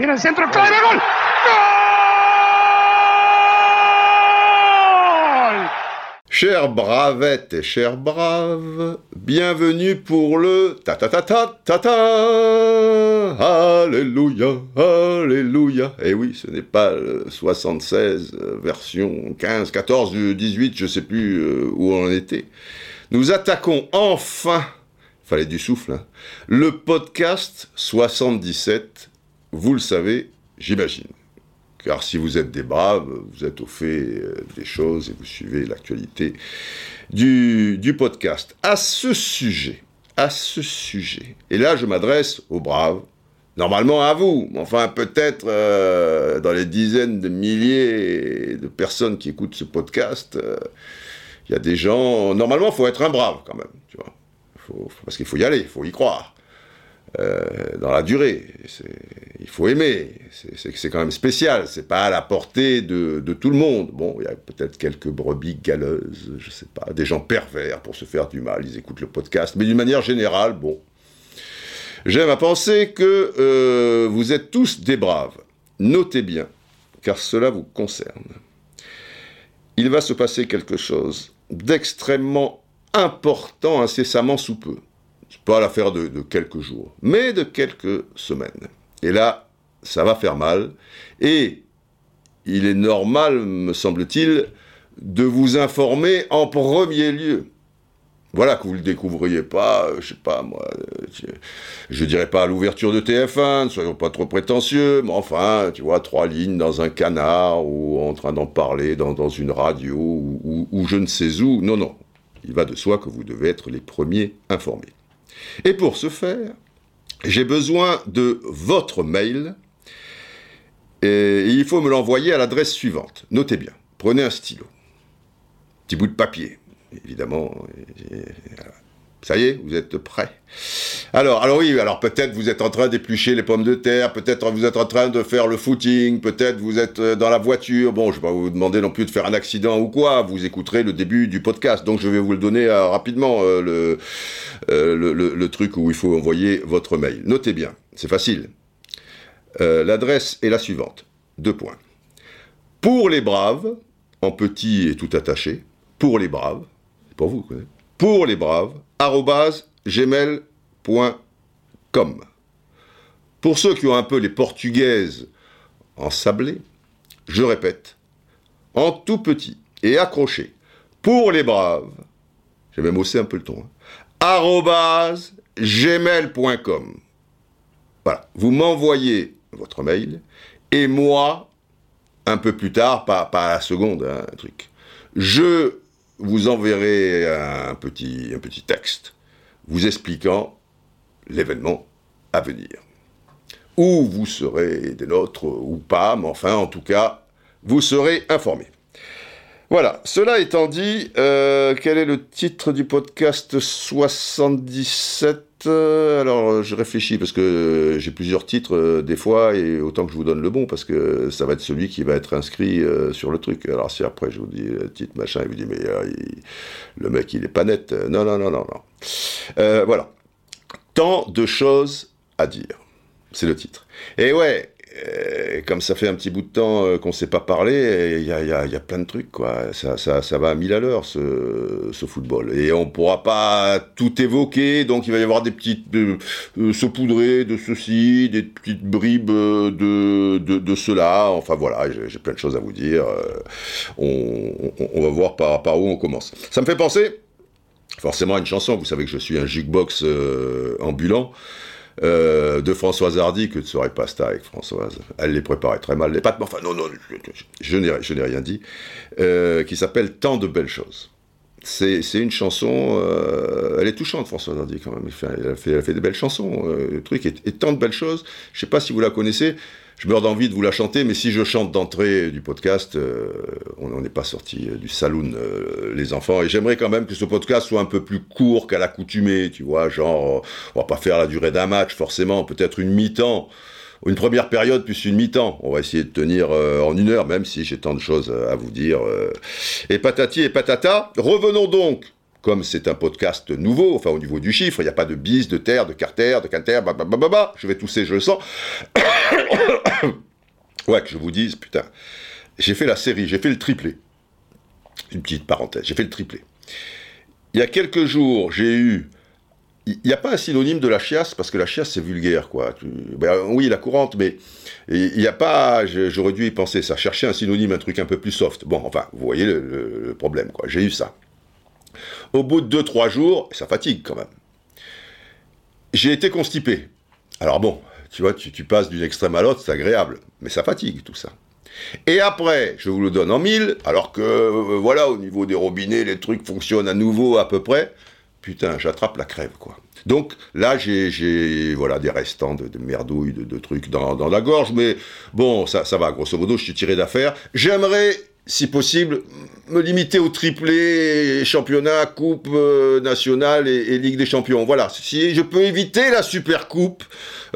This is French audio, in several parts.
Tiene el centro clave. Chers bravettes et chers braves, bienvenue pour le ta ta ta ta ta ta Alléluia, Alléluia. Eh oui, ce n'est pas le 76 euh, version 15, 14, 18, je sais plus euh, où on en était. Nous attaquons enfin, fallait du souffle, hein, le podcast 77. Vous le savez, j'imagine. Car si vous êtes des braves, vous êtes au fait euh, des choses et vous suivez l'actualité du, du podcast. À ce sujet, à ce sujet, et là je m'adresse aux braves, normalement à vous, enfin peut-être euh, dans les dizaines de milliers de personnes qui écoutent ce podcast, euh, il y a des gens, normalement il faut être un brave quand même, tu vois. Parce qu'il faut y aller, il faut y croire. Euh, dans la durée. Il faut aimer. C'est- quand même spécial. C'est pas à la portée de, de tout le monde. Bon, il y a peut-être quelques brebis galeuses, je sais pas, des gens pervers pour se faire du mal. Ils écoutent le podcast, mais d'une manière générale, bon. J'aime à penser que euh, vous êtes tous des braves. Notez bien, car cela vous concerne. Il va se passer quelque chose d'extrêmement important incessamment sous peu. Pas l'affaire de, quelques jours, mais de quelques semaines. Et là, ça va faire mal. Et il est normal, me semble-t-il, de vous informer en premier lieu. Voilà, que vous le découvriez pas, euh, je sais pas moi, euh, tu- je dirais pas à l'ouverture de TF1, ne soyons pas trop prétentieux, mais enfin, tu vois, trois lignes dans un canard, ou en train d'en parler dans, une radio, ou je ne sais où. Non, non. Il va de soi que vous devez être les premiers informés. Et pour ce faire, j'ai besoin de votre mail. Et il faut me l'envoyer à l'adresse suivante. Notez bien. Prenez un stylo. Petit bout de papier, évidemment. Ça y est, vous êtes prêts Alors, alors oui, alors peut-être vous êtes en train d'éplucher les pommes de terre, peut-être vous êtes en train de faire le footing, peut-être vous êtes euh, dans la voiture. Bon, je vais pas vous demander non plus de faire un accident ou quoi. Vous écouterez le début du podcast, donc je vais vous le donner euh, rapidement euh, le, truc où il faut envoyer votre mail. Notez bien, c'est facile. L'adresse est la suivante. Deux points. Pour les braves, en petit et tout attaché, pour les braves, pour vous, quoi. Pour les braves, gmail.com. Pour ceux qui ont un peu les portugaises en sablé, je répète, en tout petit et accroché, pour les braves, j'ai même haussé un peu le ton, hein, gmail.com. Voilà, vous m'envoyez votre mail et moi, un peu plus tard, pas, pas à la seconde, hein, un truc, je vous petit, un petit texte vous expliquant l'événement à venir. Ou vous serez des nôtres ou pas, mais enfin, en tout cas, vous serez informés. Voilà, cela étant dit, euh, quel est le titre du podcast 77 Euh, Alors, euh, je réfléchis parce que euh, j'ai plusieurs titres des fois et autant que je vous donne le bon parce que ça va être celui qui va être inscrit sur le truc. Alors, si après je vous dis titre machin, il vous dit mais le mec il est pas net. Non, non, non, non, non. Voilà. Tant de choses à dire. C'est le titre. Et ouais, euh, comme ça fait un petit bout de temps euh, qu'on ne s'est pas parlé, il y a, plein de trucs, quoi. Ça, ça, ça va à mille à l'heure, ce, football. Et on pourra pas tout évoquer, donc il va y avoir des petites euh, saupoudrées de ceci, des petites bribes euh, de, de, cela. Enfin voilà, j'ai plein de choses à vous dire. Euh, on, va voir par, où on commence. Ça me fait penser forcément à une chanson. Vous savez que je suis un jukebox ambulant. Euh, de Françoise Hardy, que ne serait pas ça avec Françoise. Elle les préparait très mal, les pâtes, enfin, non, non, je, je- n'ai rien dit, euh, qui s'appelle Tant de belles choses. C'est une chanson, euh, elle est touchante, Françoise Hardy, quand même. Elle fait, elle fait, elle des belles chansons, le truc, et, tant de belles choses. Je sais pas si vous la connaissez, je meurs d'envie de vous la chanter, mais si je chante d'entrée du podcast, euh, on n'est pas sorti euh, du saloon, euh, les enfants. Et j'aimerais quand même que ce podcast soit un peu plus court qu'à l'accoutumée, tu vois, genre, euh, on va pas faire la durée d'un match, forcément, peut-être une mi-temps, une première période plus une mi-temps. On va essayer de tenir euh, en une heure, même si j'ai tant de choses à vous dire. Et patati et patata, revenons donc comme c'est un podcast nouveau, enfin au niveau du chiffre, il n'y a pas de bis, de terre, de carter, de canter, bah, je vais tousser, je le sens. ouais, que je vous dise, putain, j'ai fait la série, j'ai fait le triplé. Une petite parenthèse, j'ai fait le triplé. Il y a quelques jours, j'ai eu il n'y a pas un synonyme de la chiasse, parce que la chiasse, c'est vulgaire, quoi. Oui, la courante, mais il n'y a pas... J'aurais dû y penser, ça. Chercher un synonyme, un truc un peu plus soft. Bon, enfin, vous voyez le, problème, quoi. J'ai eu ça. Au bout de 2-3 jours, ça fatigue, quand même. J'ai été constipé. Alors bon, tu vois, tu, passes d'une extrême à l'autre, c'est agréable. Mais ça fatigue, tout ça. Et après, je vous le donne en mille, alors que, euh, voilà, au niveau des robinets, les trucs fonctionnent à nouveau à peu près putain, j'attrape la crève, quoi. Donc là, j'ai voilà, des restants de, merdouilles, de, trucs dans, la gorge, mais bon, ça, ça va, grosso modo, je suis tiré d'affaire. J'aimerais, si possible, me limiter au triplé, championnat, coupe euh, nationale et, Ligue des champions. Voilà, si je peux éviter la super coupe,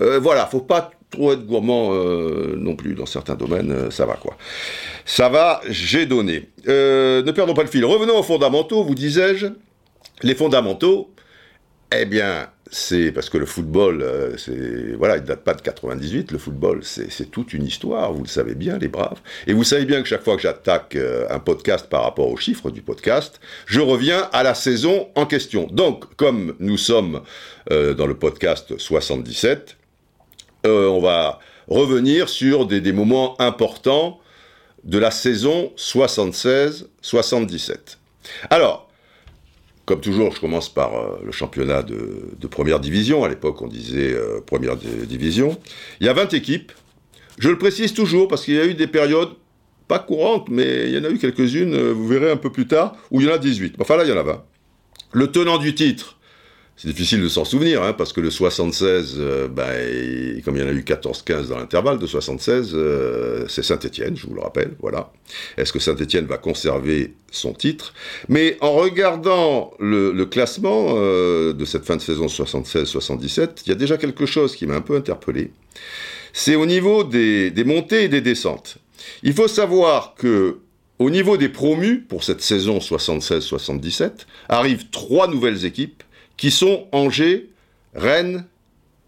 euh, voilà, faut pas trop être gourmand euh, non plus dans certains domaines, ça va quoi. Ça va, j'ai donné. ne perdons pas le fil. Revenons aux fondamentaux, vous disais-je. Les fondamentaux, eh bien, c'est parce que le football, euh, c'est voilà, il date pas de 98. Le football, c'est toute une histoire. Vous le savez bien, les braves. Et vous savez bien que chaque fois que j'attaque euh, un podcast par rapport aux chiffres du podcast, je reviens à la saison en question. Donc, comme nous sommes euh, dans le podcast 77, on va revenir sur des, des moments importants de la saison 76-77. Alors, comme toujours, je commence par euh, le championnat de, première division. À l'époque, on disait euh, première division. Il y a 20 équipes. Je le précise toujours parce qu'il y a eu des périodes pas courantes, mais il y en a eu quelques-unes, euh, vous verrez un peu plus tard, où il y en a 18. Enfin là, il y en a 20. Le tenant du titre, c'est difficile de s'en souvenir, hein, parce que le 76, euh, ben, comme il y en a eu 14-15 dans l'intervalle de 76, euh, c'est Saint-Étienne, je vous le rappelle, voilà. Est-ce que Saint-Étienne va conserver son titre? Mais en regardant le, classement euh, de cette fin de saison 76-77, il y a déjà quelque chose qui m'a un peu interpellé. C'est au niveau des, des montées et des descentes. Il faut savoir que au niveau des promus pour cette saison 76-77, arrivent trois nouvelles équipes qui sont Angers, Rennes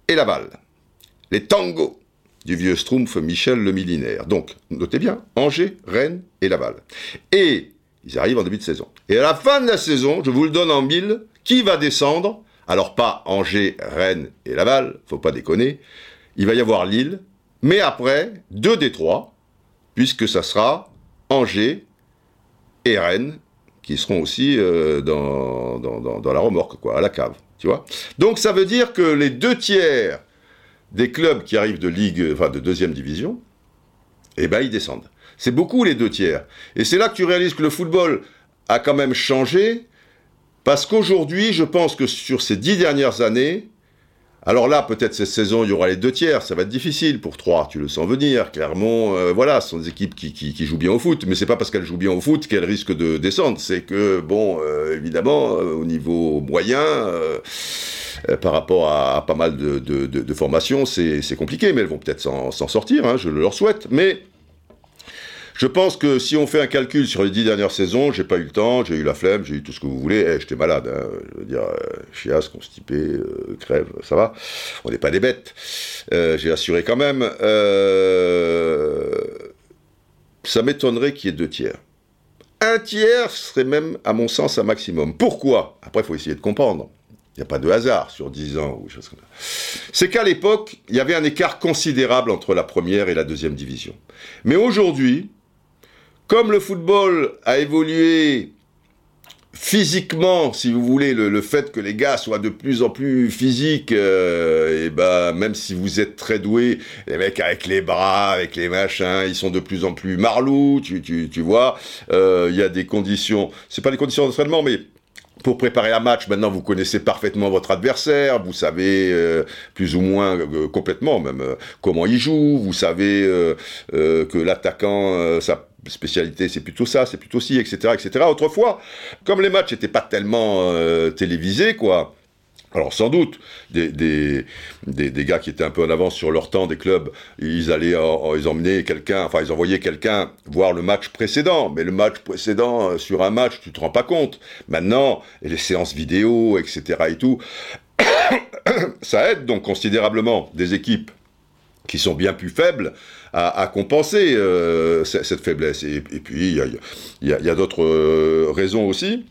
et Laval. Les tangos du vieux Strumpf Michel le millénaire. Donc, notez bien, Angers, Rennes et Laval. Et ils arrivent en début de saison. Et à la fin de la saison, je vous le donne en mille, qui va descendre? Alors pas Angers, Rennes et Laval, faut pas déconner. Il va y avoir Lille, mais après, deux des trois, puisque ça sera Angers et Rennes qui seront aussi euh, dans, la remorque, quoi, à la cave, tu vois. Donc ça veut dire que les deux tiers des clubs qui arrivent de ligue, enfin de deuxième division, eh ben ils descendent. C'est beaucoup les deux tiers. Et c'est là que tu réalises que le football a quand même changé, parce qu'aujourd'hui, je pense que sur ces dix dernières années, alors là, peut-être cette saison, il y aura les deux tiers, ça va être difficile pour trois, tu le sens venir. Clermont, euh, voilà, ce sont des équipes qui, jouent bien au foot, mais c'est pas parce qu'elles jouent bien au foot qu'elles risquent de descendre. C'est que, bon, euh, évidemment, euh, au niveau moyen, par rapport à, pas mal de, formations, c'est compliqué, mais elles vont peut-être s'en sortir, hein, je le leur souhaite. Mais je pense que si on fait un calcul sur les dix dernières saisons, j'ai pas eu le temps, j'ai eu la flemme, j'ai eu tout ce que vous voulez. Eh, j'étais malade, hein. je veux dire, euh, chiasse, constipé, euh, crève, ça va. On n'est pas des bêtes. Euh, j'ai assuré quand même. ça m'étonnerait qu'il y ait deux tiers. Un tiers serait même, à mon sens, un maximum. Pourquoi? Après, il faut essayer de comprendre. Il n'y a pas de hasard sur dix ans ou chose comme ça. C'est qu'à l'époque, il y avait un écart considérable entre la première et la deuxième division. Mais aujourd'hui, comme le football a évolué physiquement, si vous voulez, le, fait que les gars soient de plus en plus physiques, euh, et ben même si vous êtes très doué, les mecs avec les bras, avec les machins, ils sont de plus en plus marlous, tu vois. Euh, il y a des conditions, c'est pas les conditions d'entraînement, mais pour préparer un match, maintenant vous connaissez parfaitement votre adversaire, vous savez euh, plus ou moins complètement même comment il joue, vous savez que l'attaquant ça spécialité, c'est plutôt ça, c'est plutôt ci, etc., etc. Autrefois, comme les matchs n'étaient pas tellement euh, télévisés, quoi, Alors sans doute, des, des, des, gars qui étaient un peu en avance sur leur temps, des clubs, ils allaient, ils emmenaient quelqu'un, enfin ils envoyaient quelqu'un voir le match précédent, mais le match précédent, euh, sur un match, tu te rends pas compte. Maintenant, les séances vidéo, etc. et tout, ça aide donc considérablement des équipes qui sont bien plus faibles à, compenser euh, cette faiblesse. Et, puis, il y a, d'autres euh, raisons aussi.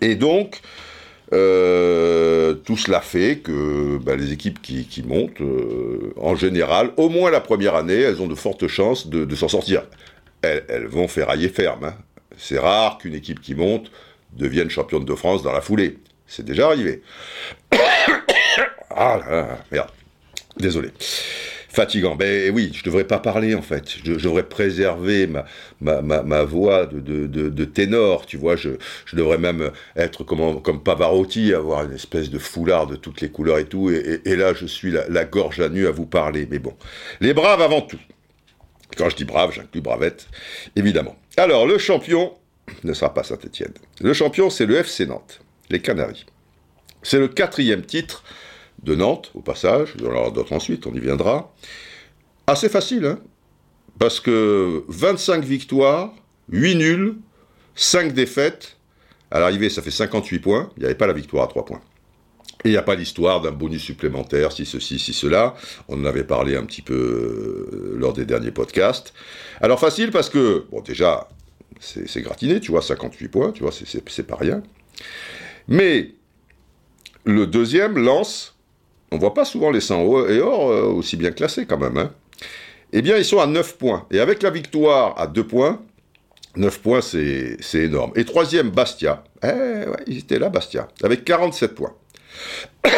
Et donc, euh, tout cela fait que bah, les équipes qui, montent, en général, au moins la première année, elles ont de fortes chances de, s'en sortir. Elles, vont ferrailler ferme. Hein. C'est rare qu'une équipe qui monte devienne championne de France dans la foulée. C'est déjà arrivé. ah là là, merde. Désolé. Fatigant. Ben oui, je devrais pas parler en fait. Je, devrais préserver ma, voix de, ténor, tu vois. Je, devrais même être comme, Pavarotti, avoir une espèce de foulard de toutes les couleurs et tout. Et, et, là, je suis la, la, gorge à nu à vous parler. Mais bon, les braves avant tout. Quand je dis brave, j'inclus bravette, évidemment. Alors, le champion ne sera pas Saint-Etienne. Le champion, c'est le FC Nantes, les Canaries. C'est le quatrième titre de Nantes, au passage, il y en aura d'autres ensuite, on y viendra. Assez facile, hein Parce que 25 victoires, 8 nuls, 5 défaites. À l'arrivée, ça fait 58 points. Il n'y avait pas la victoire à 3 points. Et il n'y a pas l'histoire d'un bonus supplémentaire, si ceci, si cela. On en avait parlé un petit peu euh, lors des derniers podcasts. Alors facile parce que, bon déjà, c'est gratiné, tu vois, 58 points, tu vois, c'est pas rien. Mais le deuxième lance on voit pas souvent les 100 et or euh, aussi bien classés quand même. Hein. Eh bien, ils sont à 9 points. Et avec la victoire à 2 points, 9 points, c'est énorme. Et troisième, Bastia. Eh ouais, ils étaient là, Bastia, avec 47 points.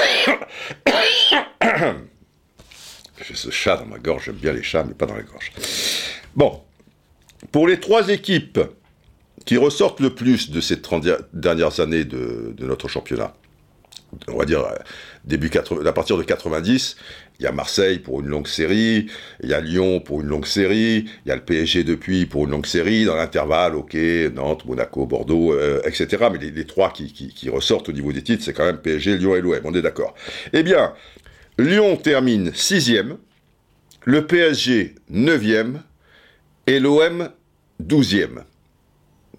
J'ai ce chat dans ma gorge, j'aime bien les chats, mais pas dans la gorge. Bon, pour les trois équipes qui ressortent le plus de ces 30 dernières années de notre championnat, on va dire, euh, à partir de 90, il y a Marseille pour une longue série, il y a Lyon pour une longue série, il y a le PSG depuis pour une longue série, dans l'intervalle, ok, Nantes, Monaco, Bordeaux, euh, etc. Mais les, trois qui, ressortent au niveau des titres, c'est quand même PSG, Lyon et l'OM, on est d'accord. Eh bien, Lyon termine sixième, le PSG neuvième, et l'OM douzième.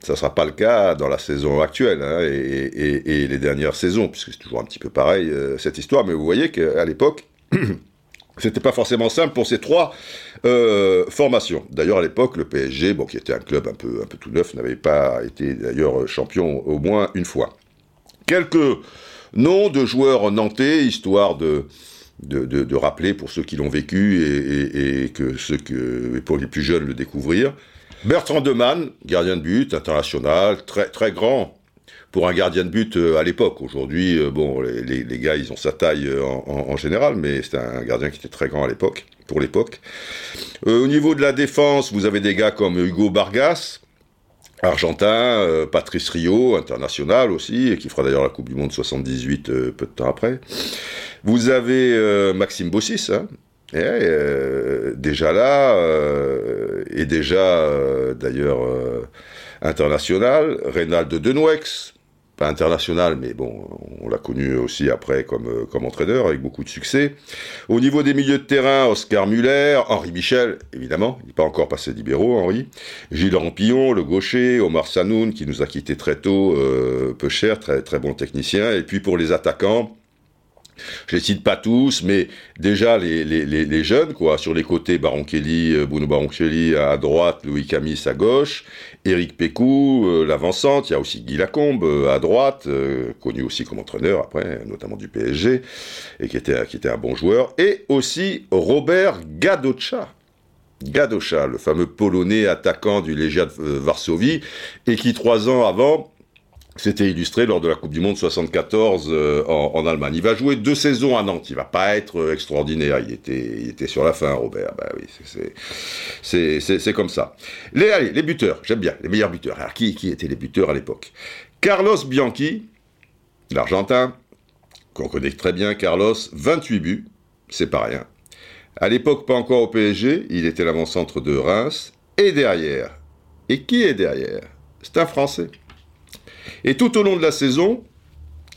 Ça ne sera pas le cas dans la saison actuelle hein, et, les dernières saisons, puisque c'est toujours un petit peu pareil euh, cette histoire. Mais vous voyez qu'à l'époque, c'était pas forcément simple pour ces trois euh, formations. D'ailleurs, à l'époque, le PSG, qui était un club un peu, un peu tout neuf, n'avait pas été d'ailleurs champion au moins une fois. Quelques noms de joueurs nantais, histoire de, de, rappeler pour ceux qui l'ont vécu et, et, que ceux que, pour les plus jeunes le découvrir. Bertrand Demann, gardien de but, international, très, grand pour un gardien de but euh, à l'époque. Aujourd'hui, euh, bon, les, gars, ils ont sa taille euh, en, général, mais c'était un gardien qui était très grand à l'époque, pour l'époque. au niveau de la défense, vous avez des gars comme Hugo Bargas, argentin, Patrice Rio, international aussi, qui fera d'ailleurs la Coupe du Monde 78 peu de temps après. Vous avez Maxime Bossis, hein, et euh, déjà là, euh, et déjà euh, d'ailleurs international, Reynald de Denouex, pas international, mais bon, on l'a connu aussi après comme, comme entraîneur, avec beaucoup de succès. Au niveau des milieux de terrain, Oscar Muller, Henri Michel, évidemment, il n'est pas encore passé libéraux, Henri, Gilles Rampillon, le gaucher, Omar Sanoun, qui nous a quittés très tôt, peu cher, très, très bon technicien, et puis pour les attaquants, je les cite pas tous, mais déjà les, jeunes, quoi, sur les côtés, Baronchelli, euh, Bruno Baronchelli à droite, Louis Camis à gauche, Éric Pécou, euh, l'avancante, il y a aussi Guy Lacombe euh, à droite, connu aussi comme entraîneur après, notamment du PSG, et qui était, qui était un bon joueur, et aussi Robert Gadocha. Gadocha, le fameux Polonais attaquant du Legia de Varsovie, et qui trois ans avant c'était illustré lors de la Coupe du Monde 74 euh, en, Allemagne. Il va jouer deux saisons à Nantes. Il va pas être euh, extraordinaire. Il était, sur la fin, Robert. Bah oui, c'est comme ça. Les, allez, les buteurs. J'aime bien les meilleurs buteurs. Alors qui, qui étaient les buteurs à l'époque? Carlos Bianchi, l'Argentin, qu'on connaît très bien. Carlos, 28 buts, c'est pas rien. À l'époque, pas encore au PSG. Il était l'avant-centre de Reims. Et derrière. Et qui est derrière? C'est un Français. Et tout au long de la saison,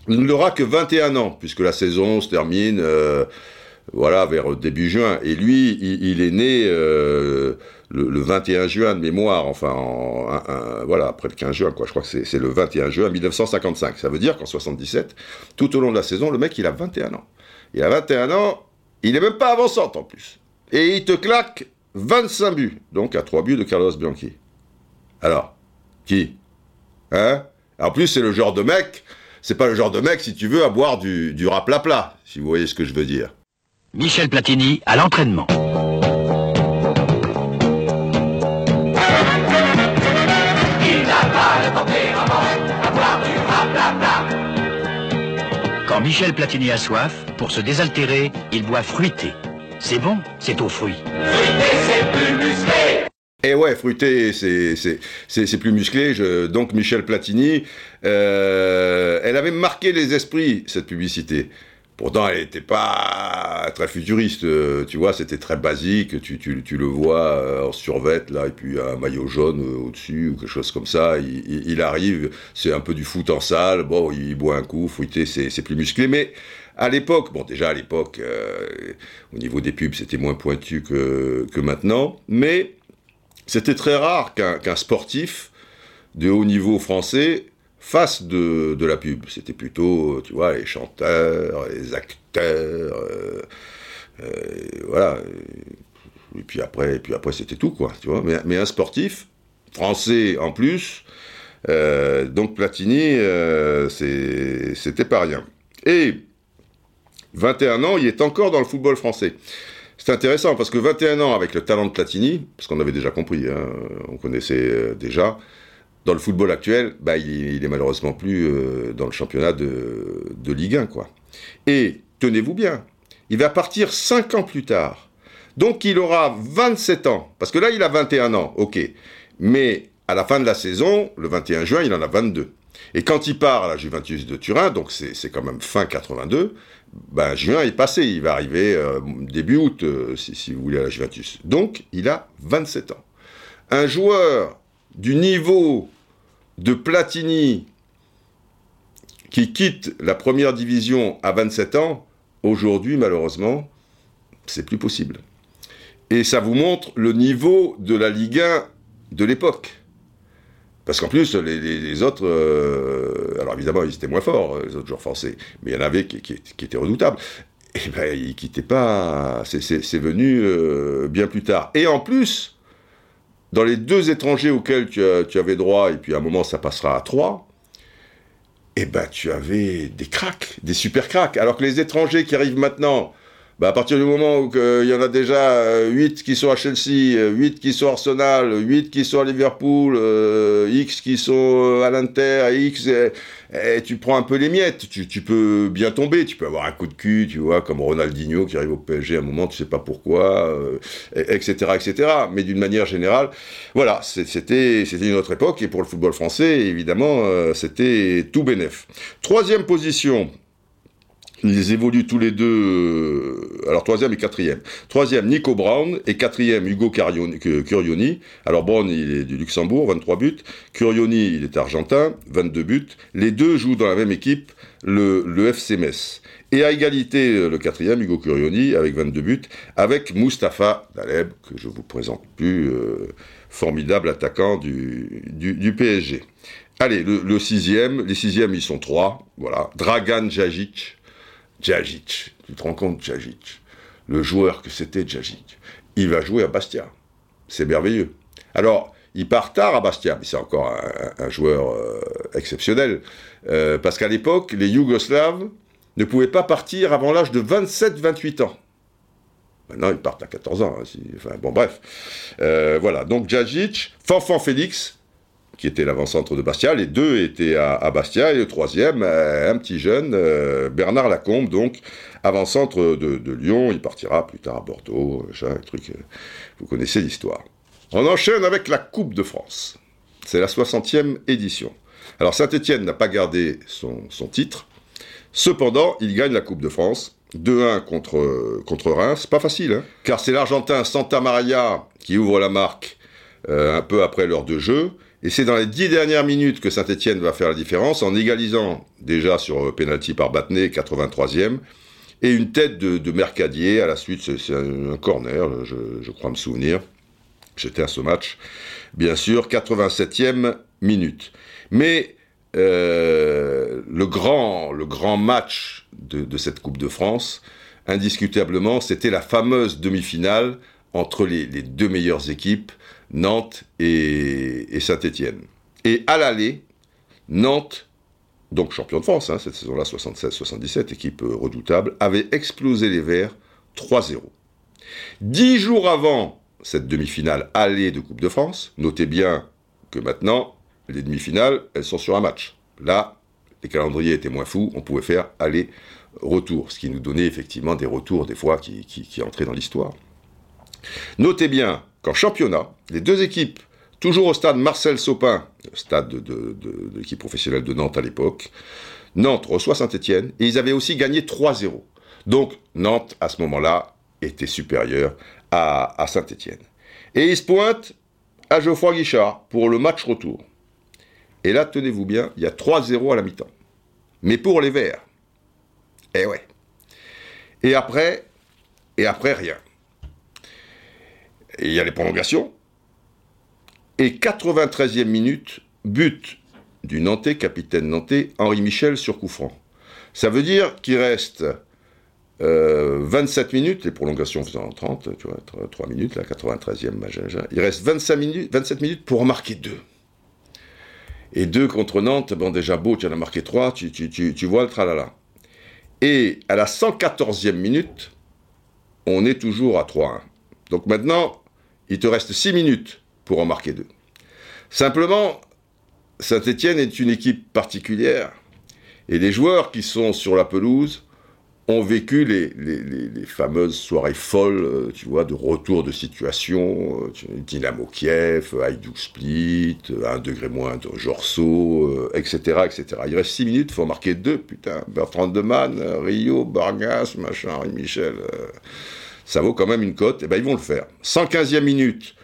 Il n'aura que 21 ans, puisque la saison se termine euh, voilà, vers début juin. Et lui, il, est né euh, le, 21 juin de mémoire, enfin, voilà, après le 15 juin, quoi. Je crois que c'est le 21 juin 1955. Ça veut dire qu'en 77, tout au long de la saison, le mec, il a 21 ans. Il a 21 ans, il n'est même pas avançant en plus. Et il te claque 25 buts, donc à 3 buts de Carlos Bianchi. Alors, qui? Hein? En plus, c'est le genre de mec, c'est pas le genre de mec, si tu veux, à boire du, du plat, si vous voyez ce que je veux dire. Michel Platini à l'entraînement. Quand Michel Platini a soif, pour se désaltérer, il boit fruité. C'est bon, c'est aux fruits. Fruité, c'est plus et ouais, fruité, c'est plus musclé. Je, donc Michel Platini, euh, elle avait marqué les esprits cette publicité. Pourtant, elle n'était pas très futuriste, euh, tu vois, c'était très basique, tu, tu, tu le vois euh, en survette, là, et puis un maillot jaune euh, au-dessus, ou quelque chose comme ça, il, il, arrive, c'est un peu du foot en salle, bon, il boit un coup, fruité, c'est plus musclé, mais à l'époque, bon, déjà à l'époque, au niveau des pubs, c'était moins pointu que, que maintenant, mais c'était très rare qu'un sportif de haut niveau français face de, la pub. C'était plutôt, tu vois, les chanteurs, les acteurs, euh, euh, voilà. Et puis après, et puis après c'était tout, quoi, tu vois. Mais, un sportif, français en plus, euh, donc Platini, c'était pas rien. Et 21 ans, il est encore dans le football français. C'est intéressant parce que 21 ans avec le talent de Platini, parce qu'on avait déjà compris, hein, on connaissait déjà, dans le football actuel, bah, il, est malheureusement plus euh, dans le championnat de, Ligue 1. Quoi. Et tenez-vous bien, il va partir 5 ans plus tard. Donc il aura 27 ans. Parce que là, il a 21 ans, ok. Mais à la fin de la saison, le 21 juin, il en a 22. Et quand il part à la Juventus de Turin, donc c'est quand même fin 82, ben, juin est passé, il va arriver euh, début août, euh, si, vous voulez, à la Juventus. Donc, il a 27 ans. Un joueur du niveau de Platini qui quitte la première division à 27 ans, aujourd'hui, malheureusement, c'est plus possible. Et ça vous montre le niveau de la Ligue 1 de l'époque. Parce qu'en plus, les, autres, euh, alors évidemment, ils étaient moins forts, les autres joueurs français, mais il y en avait qui, étaient redoutables. Et ben, ils quittaient pas, c'est venu euh, bien plus tard. Et en plus, dans les deux étrangers auxquels tu, avais droit, et puis à un moment ça passera à trois, eh ben tu avais des cracks, des super cracks. Alors que les étrangers qui arrivent maintenant, bah, à partir du moment où il y en a déjà 8 euh, qui sont à Chelsea, 8 euh, qui sont à Arsenal, 8 qui sont à Liverpool, euh, X qui sont à l'Inter, X, tu prends un peu les miettes, tu, tu, peux bien tomber, tu peux avoir un coup de cul, tu vois, comme Ronaldinho qui arrive au PSG à un moment, tu sais pas pourquoi, etc., etc. Mais d'une manière générale, voilà, c'était une autre époque, et pour le football français, évidemment, c'était tout bénef. Troisième position, ils évoluent tous les deux. Euh, alors troisième et quatrième. Troisième Nico Brown et quatrième Hugo Curioni. Alors Brown il est du Luxembourg, 23 buts. Curioni il est argentin, 22 buts. Les deux jouent dans la même équipe, le, le FC Metz. Et à égalité euh, le quatrième Hugo Curioni avec 22 buts, avec Mustapha Daleb que je vous présente plus, euh, formidable attaquant du, du, PSG. Allez, le, sixième, les sixièmes ils sont trois, voilà. Dragan Jajic, Djajic. Tu te rends compte, Djajic Le joueur que c'était Djajic. Il va jouer à Bastia. C'est merveilleux. Alors, il part tard à Bastia, mais c'est encore un, joueur euh, exceptionnel. Euh, parce qu'à l'époque, les Yougoslaves ne pouvaient pas partir avant l'âge de 27-28 ans. Maintenant, ils partent à 14 ans. Hein, bon, bref. Euh, voilà. Donc, Djajic, Fanfan Félix, qui était l'avant-centre de Bastia. Les deux étaient à, Bastia et le troisième, euh, un petit jeune, euh, Bernard Lacombe, donc avant-centre de, Lyon. Il partira plus tard à Bordeaux, un truc. Euh, vous connaissez l'histoire. On enchaîne avec la Coupe de France. C'est la 60e édition. Alors Saint-Étienne n'a pas gardé son, titre. Cependant, il gagne la Coupe de France. 2-1 contre, contre Reims. Pas facile, hein car c'est l'Argentin Santa Maria qui ouvre la marque un peu après l'heure de jeu. Et c'est dans les dix dernières minutes que Saint-Etienne va faire la différence en égalisant déjà sur euh, penalty par Battenet, 83e, et une tête de, Mercadier. À la suite, c'est un, corner, je, crois me souvenir. J'étais à ce match, bien sûr, 87e minute. Mais euh, le, grand, le grand match de, cette Coupe de France, indiscutablement, c'était la fameuse demi-finale entre les, deux meilleures équipes, Nantes et, Saint-Étienne. Et à l'aller, Nantes, donc champion de France, hein, cette saison-là, 76-77, équipe redoutable, avait explosé les Verts 3-0. Dix jours avant cette demi-finale aller de Coupe de France, notez bien que maintenant, les demi-finales, elles sont sur un match. Là, les calendriers étaient moins fous, on pouvait faire aller-retour, ce qui nous donnait effectivement des retours des fois qui, qui entraient dans l'histoire. Notez bien qu'en championnat, les deux équipes, toujours au stade Marcel Sopin, stade de, l'équipe professionnelle de Nantes à l'époque, Nantes reçoit Saint-Etienne, et ils avaient aussi gagné 3-0. Donc Nantes, à ce moment-là, était supérieur à, à Saint-Etienne. Et ils se pointent à Geoffroy Guichard pour le match retour. Et là, tenez-vous bien, il y a 3-0 à la mi-temps. Mais pour les Verts. Eh ouais. Et après, et après, rien. Et il y a les prolongations. Et 93e minute, but du Nantais, capitaine Nantais, Henri Michel sur coup. Ça veut dire qu'il reste 27 euh, minutes, les prolongations faisant 30, tu vois, 3 minutes, la 93e, il reste 25 minutes, 27 minutes pour en marquer 2. Et 2 contre Nantes, bon déjà beau, tu en as marqué 3, tu, tu, tu, tu vois le tralala. Et à la 114e minute, on est toujours à 3-1. Donc maintenant, il te reste 6 minutes pour en marquer deux. Simplement, Saint-Étienne est une équipe particulière. Et les joueurs qui sont sur la pelouse ont vécu les, fameuses soirées folles, euh, tu vois, de retour de situation, euh, Dynamo Kiev, Haïdou Split, 1 degré moins de Jorso, etc., etc. Il reste 6 minutes, il faut marquer deux, putain. Bertrand Deman, Rio, Bargas, machin, Henri Michel. Euh, ça vaut quand même une cote, et eh ben ils vont le faire. 115e minute,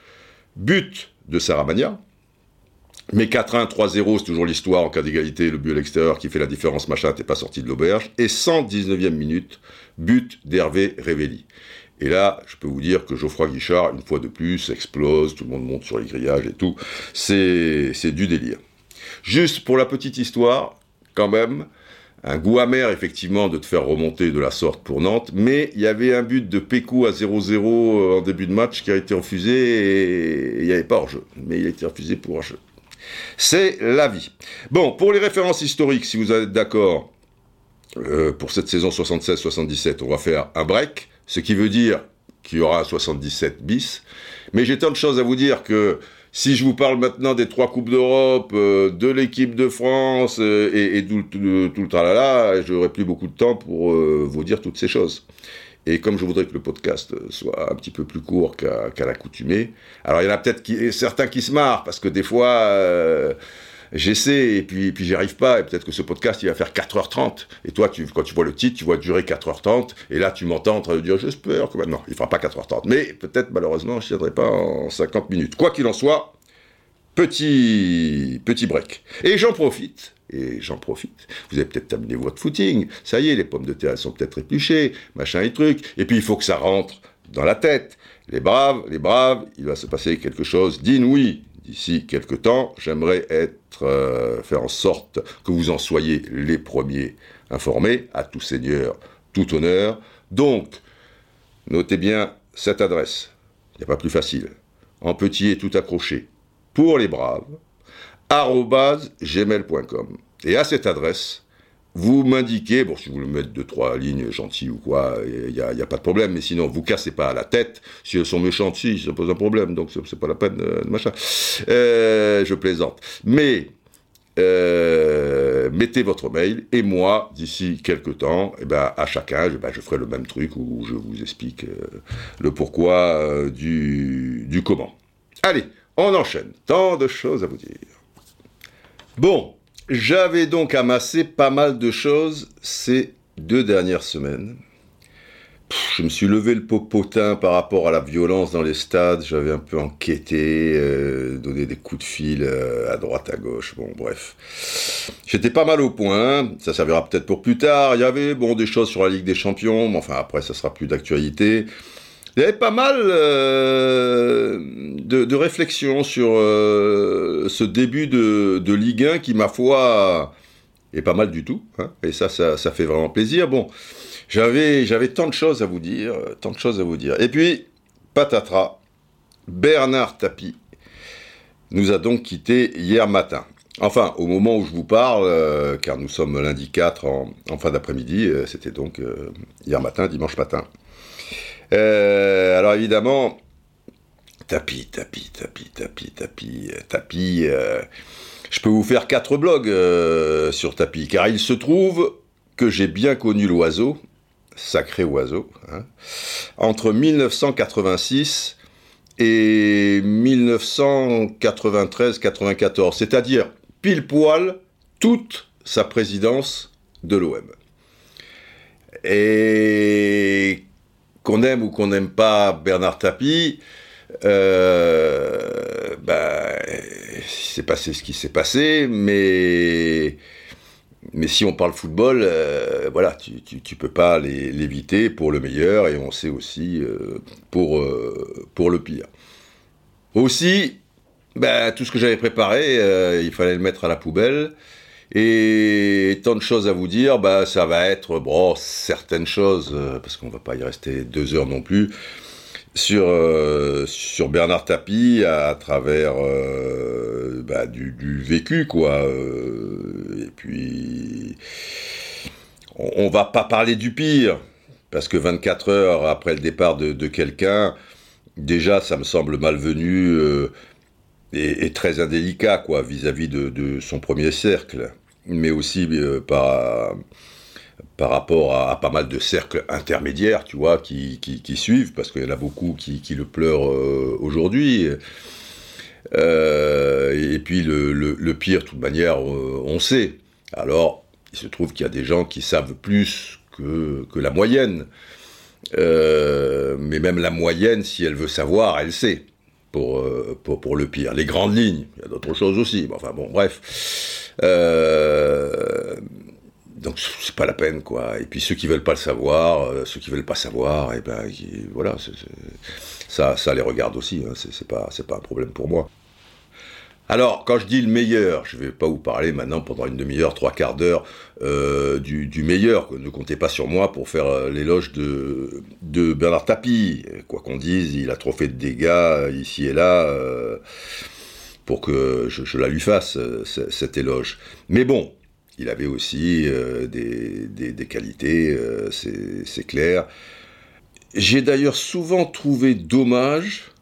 but de Saramania. Mais 4-1, 3-0, c'est toujours l'histoire en cas d'égalité, le but à l'extérieur qui fait la différence, machin, t'es pas sorti de l'auberge. Et 119e minute, but d'Hervé Révelli. Et là, je peux vous dire que Geoffroy Guichard, une fois de plus, explose, tout le monde monte sur les grillages et tout. C'est du délire. Juste pour la petite histoire, quand même, un goût amer, effectivement, de te faire remonter de la sorte pour Nantes, mais il y avait un but de Pécou à 0-0 euh, en début de match qui a été refusé et il n'y avait pas hors-jeu, mais il a été refusé pour hors-jeu. C'est la vie. Bon, pour les références historiques, si vous êtes d'accord, euh, pour cette saison 76-77, on va faire un break, ce qui veut dire qu'il y aura un 77 bis, mais j'ai tant de choses à vous dire que si je vous parle maintenant des trois Coupes d'Europe, euh, de l'équipe de France euh, et, tout, le tralala, j'aurai plus beaucoup de temps pour euh, vous dire toutes ces choses. Et comme je voudrais que le podcast soit un petit peu plus court qu'à l'accoutumée, alors il y en a peut-être certains qui se marrent, parce que des fois j'essaie et puis, puis j'y arrive pas, et peut-être que ce podcast il va faire 4h30, et toi tu, quand tu vois le titre, tu vois durer 4h30, et là tu m'entends en train de dire j'espère que maintenant, il fera pas 4h30, mais peut-être malheureusement je tiendrai pas en 50 minutes. Quoi qu'il en soit, petit, petit break. Et j'en profite, et j'en profite. Vous avez peut-être terminé votre footing, ça y est, les pommes de terre elles sont peut-être épluchées, machin et truc, et puis il faut que ça rentre dans la tête. Les braves, les braves, il va se passer quelque chose d'inouï d'ici quelques temps. J'aimerais être, euh, faire en sorte que vous en soyez les premiers informés, à tout seigneur, tout honneur. Donc, notez bien cette adresse. Il n'y a pas plus facile. En petit et tout accroché. Pour les braves, gmail.com. Et à cette adresse, vous m'indiquez, bon, si vous le mettez deux, trois lignes gentilles ou quoi, il n'y a, pas de problème, mais sinon, vous cassez pas la tête. Si elles sont méchantes, si, ça pose un problème, donc c'est pas la peine, euh, machin. Euh, je plaisante. Mais, euh, mettez votre mail, et moi, d'ici quelques temps, eh ben, à chacun, je, ben, je ferai le même truc où je vous explique le pourquoi du comment. Allez, on enchaîne. Tant de choses à vous dire. Bon, j'avais donc amassé pas mal de choses ces deux dernières semaines, je me suis levé le popotin par rapport à la violence dans les stades. J'avais un peu enquêté, euh, donné des coups de fil euh, à droite, à gauche. Bon, bref. J'étais pas mal au point. Ça servira peut-être pour plus tard. Il y avait bon des choses sur la Ligue des Champions, mais enfin après, ça sera plus d'actualité. Il y avait pas mal euh, de, réflexions sur ce début de, Ligue 1 qui, ma foi, est pas mal du tout. Hein. et ça, ça, fait vraiment plaisir. Bon. J'avais, tant de choses à vous dire, euh, tant de choses à vous dire. Et puis, patatras, Bernard Tapie nous a donc quitté hier matin. Enfin, au moment où je vous parle, euh, car nous sommes lundi 4 en, fin d'après-midi, euh, c'était donc hier matin, dimanche matin. Alors évidemment, tapis, tapis, tapis, tapis, tapis, tapis. je peux vous faire quatre blogs sur tapis, car il se trouve que j'ai bien connu l'oiseau, sacré oiseau, hein, entre 1986 et 1993-94, c'est-à-dire pile poil toute sa présidence de l'OM. Et qu'on aime ou qu'on n'aime pas Bernard Tapie, euh, ben, passé ce qui s'est passé, mais mais si on parle football, euh, voilà, tu, tu, peux pas l'éviter pour le meilleur et on sait aussi euh, pour, euh, pour le pire. Aussi, ben, tout ce que j'avais préparé, il fallait le mettre à la poubelle. Et tant de choses à vous dire, bah, ça va être, bon, certaines choses, parce qu'on va pas y rester deux heures non plus, sur, sur Bernard Tapie à, travers bah, du, vécu, quoi et puis, on, va pas parler du pire, parce que 24 heures après le départ de, quelqu'un, déjà, ça me semble malvenu euh, et, très indélicat, quoi, vis-à-vis de, son premier cercle, mais aussi euh, par rapport à, pas mal de cercles intermédiaires, tu vois, qui, suivent, parce qu'il y en a beaucoup qui, le pleurent euh, aujourd'hui. Euh, et puis le, pire, de toute manière, on sait. Alors, il se trouve qu'il y a des gens qui savent plus que, la moyenne. Mais même la moyenne, si elle veut savoir, elle sait. Pour, pour, le pire. Les grandes lignes, il y a d'autres choses aussi. Enfin bon, bref. donc c'est pas la peine, quoi. Et puis ceux qui veulent pas le savoir, ceux qui veulent pas savoir, et eh ben voilà, ça, ça les regarde aussi. Hein. c'est pas, pas un problème pour moi. Alors, quand je dis le meilleur, je ne vais pas vous parler maintenant pendant une demi-heure, trois quarts d'heure euh, du, meilleur. Ne comptez pas sur moi pour faire euh, l'éloge de, de Bernard Tapie. Quoi qu'on dise, il a trop fait de dégâts euh, ici et là pour que je, la lui fasse, cet éloge. Mais bon, il avait aussi des, des, qualités, c'est clair. J'ai d'ailleurs souvent trouvé dommage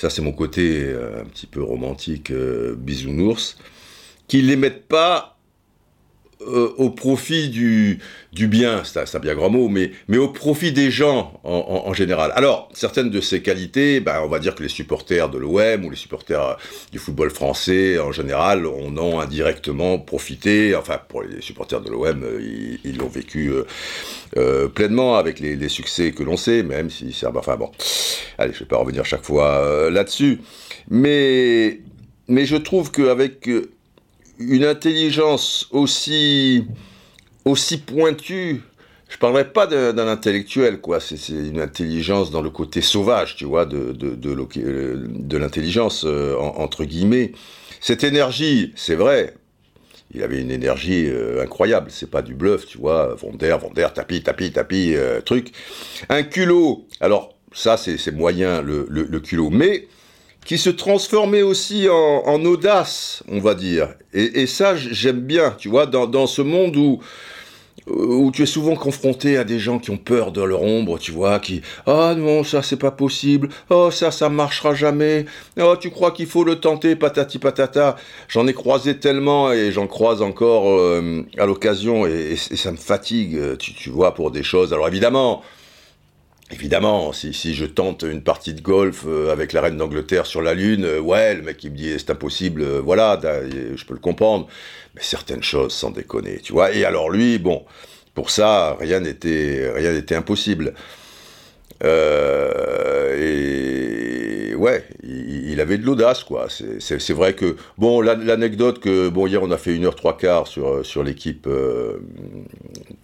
ça c'est mon côté euh, un petit peu romantique, euh, bisounours, qu'ils les mettent pas euh, au profit du, du bien, c'est un, bien grand mot, mais, mais au profit des gens en, général. Alors, certaines de ces qualités, ben, on va dire que les supporters de l'OM ou les supporters du football français en général en ont indirectement profité. Enfin, pour les supporters de l'OM, ils l'ont vécu pleinement avec les, succès que l'on sait, même si c'est... Enfin bon, allez, je vais pas revenir chaque fois là-dessus. Mais, mais je trouve qu'avec une intelligence aussi, aussi pointue, je parlerai pas d'un intellectuel, quoi. C'est une intelligence dans le côté sauvage, tu vois, de, de, de, l'intelligence, euh, entre guillemets. Cette énergie, c'est vrai, il avait une énergie euh, incroyable, c'est pas du bluff, tu vois, Vonder, Vonder, tapis, tapis, tapis, euh, truc. Un culot, alors ça c'est moyen le, le culot, mais qui se transformait aussi en, audace, on va dire. Et, ça, j'aime bien, tu vois, dans, ce monde où, où tu es souvent confronté à des gens qui ont peur de leur ombre, tu vois, qui ah non ça c'est pas possible, oh ça ça marchera jamais, oh tu crois qu'il faut le tenter, patati patata. J'en ai croisé tellement et j'en croise encore euh, à l'occasion et, ça me fatigue, tu, tu vois, pour des choses. Alors évidemment, Évidemment, si, je tente une partie de golf euh, avec la reine d'Angleterre sur la Lune, euh, ouais, le mec il me dit c'est impossible, euh, voilà, je peux le comprendre. Mais certaines choses, sans déconner, tu vois. Et alors lui, bon, pour ça, rien n'était, rien n'était impossible. Ouais, il, avait de l'audace, quoi. C'est vrai que, bon, l'anecdote que, bon, hier on a fait une heure trois quarts sur, sur l'équipe